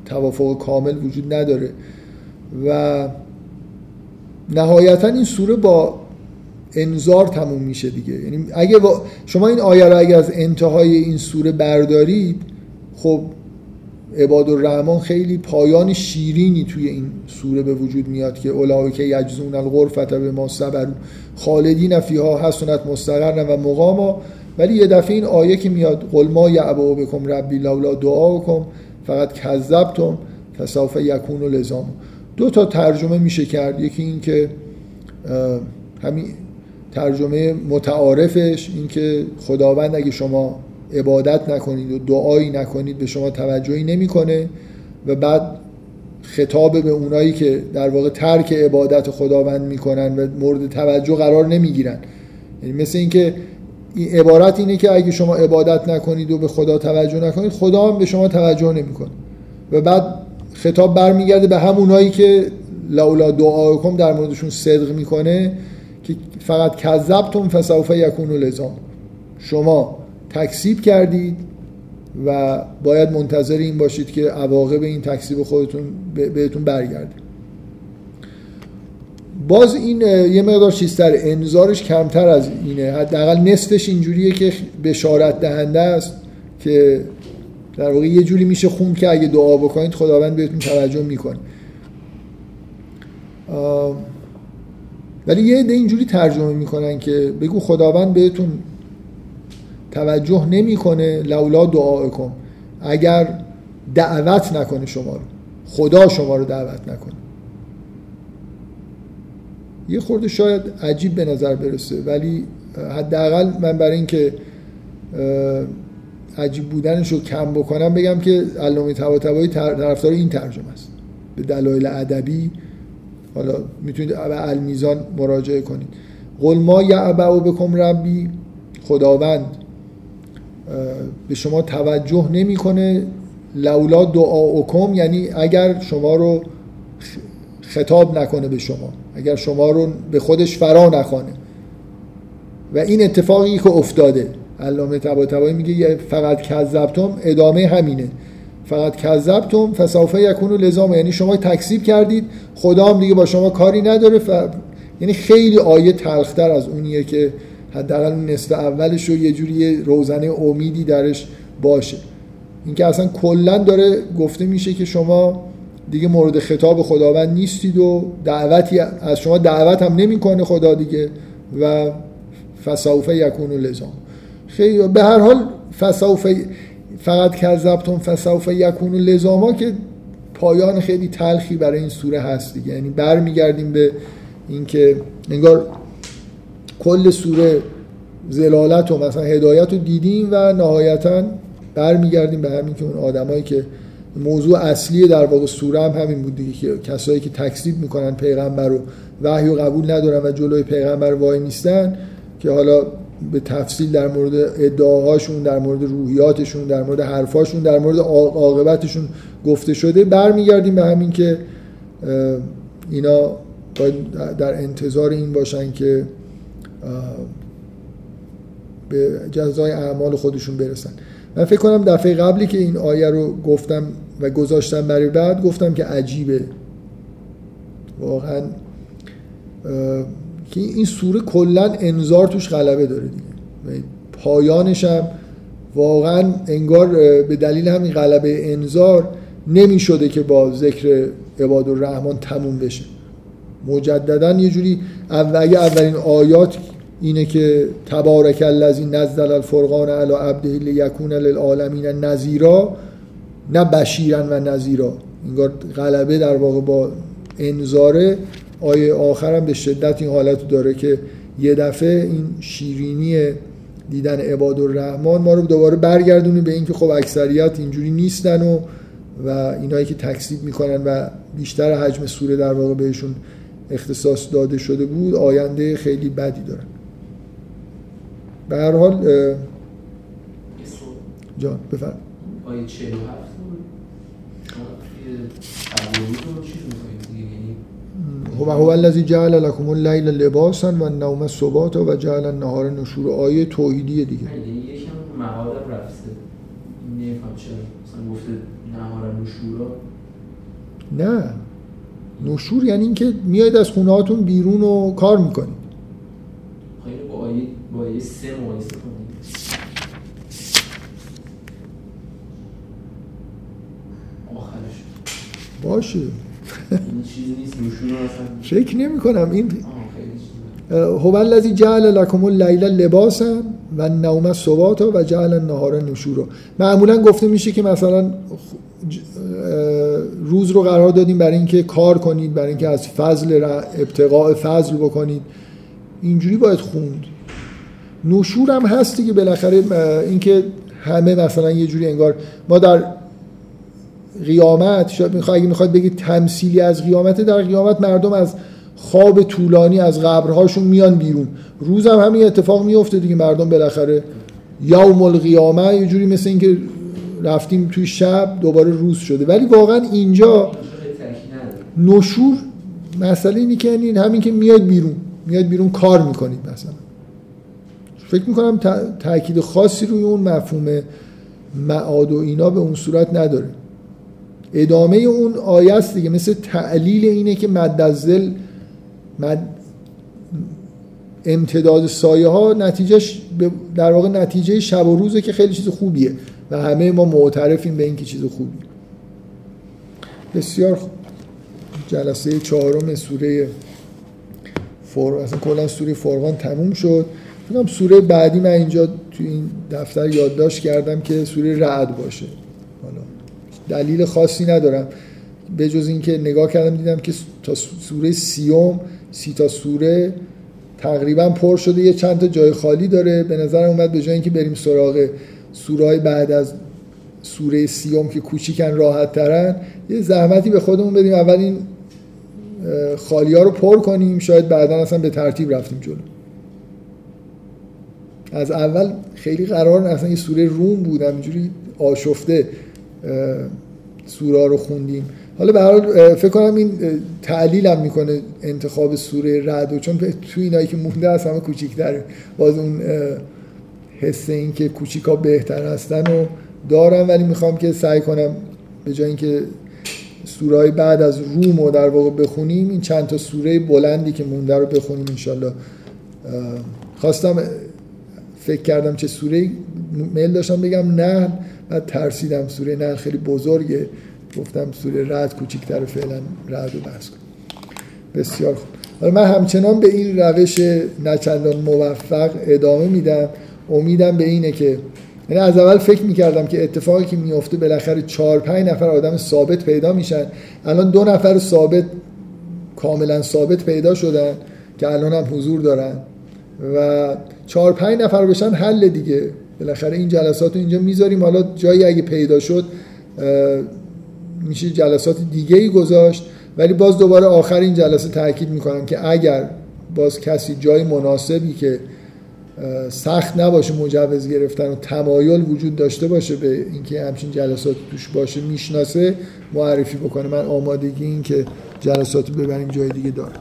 توافق کامل وجود نداره. و نهایتا این سوره با انذار تموم میشه دیگه. یعنی اگه شما این آیه رو اگه از انتهای این سوره بردارید خب عباد الرحمن خیلی پایان شیرینی توی این سوره به وجود میاد که اولایی که یجزون الغرفت به ما صبر خالدین فیها حسنت مستقر و مقاما. ولی یه دفعه این آیه که میاد قل ما یعبو بکم ربی لولا دعا بکم فقط کذبتم فسوف یکون و لزام دو تا ترجمه میشه کرد. یکی این که همین ترجمه متعارفش این که خداوند اگه شما عبادت نکنید و دعایی نکنید به شما توجهی نمی‌کنه. و بعد خطاب به اونایی که در واقع ترک عبادت خداوند می‌کنن و مورد توجه قرار نمی‌گیرن. یعنی مثل اینکه این عبارت اینه که اگه شما عبادت نکنید و به خدا توجه نکنید خدا هم به شما توجه نمی‌کنه. و بعد خطاب برمیگرده به همونایی که لولا دعاکم در موردشون صدق می‌کنه که فقط کذبتم فسوف یکون لزام. شما تکسیب کردید و باید منتظر این باشید که عواقب این تکسیب خودتون بهتون برگرده. باز این یه مقدار چیزتر انذارش کمتر از اینه. حداقل نصفش اینجوریه که بشارت دهنده است که در واقع یه جوری میشه خون که اگه دعا بکنید خداوند بهتون توجه می‌کنه. ولی یه عده اینجوری ترجمه می‌کنن که بگو خداوند بهتون توجه نمی‌کنه لولا دعا کن اگر دعوت نکنه شما رو. خدا شما رو دعوت نکنه. یه خورده شاید عجیب به نظر برسه ولی حداقل من برای اینکه عجیب بودنش رو کم بکنم بگم که علامه طباطبایی طرفدار این ترجمه است. به دلایل ادبی حالا می‌تونید به المیزان مراجعه کنید. قل ما یعبعو بکم ربی خداوند به شما توجه نمی‌کنه. لولا دعاکم یعنی اگر شما رو خطاب نکنه به شما اگر شما رو به خودش فرا نخوانه. و این اتفاقی که افتاده علامه طباطبایی میگه فقط کذبتم ادامه همینه. فقط کذبتم فسوف یکون لزام یعنی شما تکذیب کردید خدا هم دیگه با شما کاری نداره. ف... یعنی خیلی آیه تلختر از اونیه که حداقل نصف اولش رو یه جوری روزنه امیدی درش باشه. اینکه اصلا کلا داره گفته میشه که شما دیگه مورد خطاب خداوند نیستید و دعوتی از شما دعوت هم نمی‌کنه خدا دیگه و فسوف یکون لزام خیلی به هر حال فسوف فقط کذبتون فسوف یکون لزاما که پایان خیلی تلخی برای این سوره هست دیگه. یعنی برمیگردیم به اینکه انگار کل سوره زلالت و مثلا هدایت رو دیدیم و نهایتا برمیگردیم به همین که اون آدمایی که موضوع اصلی در واقع سوره هم همین بود دیگه که کسایی که تکذیب می‌کنن پیغمبر رو وحی و قبول ندارن و جلوی پیغمبر وای میستن که حالا به تفصیل در مورد ادعاهاشون در مورد روحیاتشون در مورد حرفاشون در مورد عاقبتشون گفته شده برمیگردیم به همین که اینا باید در انتظار این باشن که به جزای اعمال خودشون برسن. من فکر کنم دفعه قبلی که این آیه رو گفتم و گذاشتم برای بعد گفتم که عجیبه. واقعا که این سوره کلا انذار توش غلبه داره دیگه. پایانش هم واقعا انگار به دلیل همین غلبه انذار نمی شده که با ذکر عباد الرحمن تموم بشه. مجددا یه جوری اول اولین آیات اینه که تبارک الذی نزل الفرقان علی عبده لیکون للعالمین نذیرا نه بشیرا و نذیرا. انگار غلبه در واقع با انذاره. آیه آخرم به شدت این حالت داره که یه دفعه این شیرینی دیدن عباد الرحمن ما رو دوباره برگردونه به اینکه خب اکثریت اینجوری نیستن و و اینایی که تکذیب می‌کنن و بیشتر حجم سوره در واقع بهشون اختصاص داده شده بود آینده خیلی بدی دارن. به هر حال جان بفرم. آیه 47 هو هو الذی جعل لكم الليل لباسا و النوم سباتا و جعل النهار نشور آیه توحیدیه دیگه. یعنی یکم معادم رفته. نمیفهم چرا. مثلا گفته نهار نشورا. نه. نشور یعنی اینکه میاید از خونه هاتون بیرون و کار می‌کنید. با آیه با آیه سه مقایسه کنید آخرش باشه این چیزی نیست نمی کنم این هو الذی جعل لكم اللیل لباسا و النوم سباتا و جعل النهار نشورا معمولا گفته میشه که مثلا روز رو قرار دادیم برای اینکه کار کنید برای اینکه از فضل ابتقاء فضل بکنید اینجوری باید خوند نشور هم هستی که بالاخره اینکه همه مثلا یه جوری انگار ما در قیامت شاید می‌خواد اگه می‌خواد بگید تمثیلی از قیامت در قیامت مردم از خواب طولانی از قبرهاشون میان بیرون. روز هم همین اتفاق میفته دیگه مردم بالاخره یوم القیامه یه جوری مثل اینکه رفتیم توی شب دوباره روز شده. ولی واقعا اینجا نشور مسئله اینی که یعنی همین که میاد بیرون میاد بیرون کار می‌کنید مثلا. فکر می‌کنم تاکید خاصی روی اون مفهوم معاد و اینا به اون صورت نداره. ادامه اون آیه است دیگه مثل تعلیل اینه که مدزل مد امتداد سایه ها نتیجهش در واقع نتیجه شب و روزه که خیلی چیز خوبیه و همه ما معترفیم به اینکه چیز خوبی. بسیار جلسه چهارم سوره فر... اصلا کلا سوره فرقان تموم شد. فکرم سوره بعدی من اینجا تو این دفتر یادداشت کردم که سوره رعد باشه. حالا دلیل خاصی ندارم. به جز اینکه نگاه کردم دیدم که تا سوره سیوم سی تا سوره تقریبا پر شده. یه چند تا جای خالی داره. به نظر اومد به جای اینکه بریم سراغ سورای بعد از سوره سیوم که کوچیکن راحت ترن یه زحمتی به خودمون بدیم. اول این خالی ها رو پر کنیم. شاید بعدا اصلا به ترتیب رفتیم جلو. از اول خیلی قرار اصلا یه سوره روم بود همینجوری آشفته سوره رو خوندیم. حالا به حال فکر کنم این تعلیل هم می‌کنه انتخاب سوره رعد و چون تو اینایی که مونده از همه کوچیک‌تره باز اون حس این که کوچیکا بهتر هستن و دارم ولی می‌خوام که سعی کنم به جای اینکه سوره بعد از روم رو در واقع بخونیم این چند تا سوره بلندی که مونده رو بخونیم انشالله. خواستم فکر کردم چه سوره میل داشتم بگم نه بعد ترسیدم سوره نه خیلی بزرگه. گفتم سوره رد کوچیکتر فعلا رد رو بحث کنم بسیار خوب. حالا من همچنان به این روش نچندان موفق ادامه میدم. امیدم به اینه که یعنی از اول فکر می‌کردم که اتفاقی که میفته بالاخره چهار پنج نفر آدم ثابت پیدا میشن. الان دو نفر ثابت کاملا ثابت پیدا شدن که الان هم حضور دارن. و چهار پنج نفر بشن حل دیگه. بالاخره این جلسات رو اینجا می‌ذاریم. حالا جایی اگه پیدا شد میشه جلسات دیگه ای گذاشت. ولی باز دوباره آخر این جلسه تاکید می‌کنم که اگر باز کسی جای مناسبی که سخت نباشه مجوز گرفتن و تمایل وجود داشته باشه به اینکه همچین جلسات توش باشه می‌شناسه معرفی بکنه. من آمادگی این که جلسات ببریم جای دیگه دارم.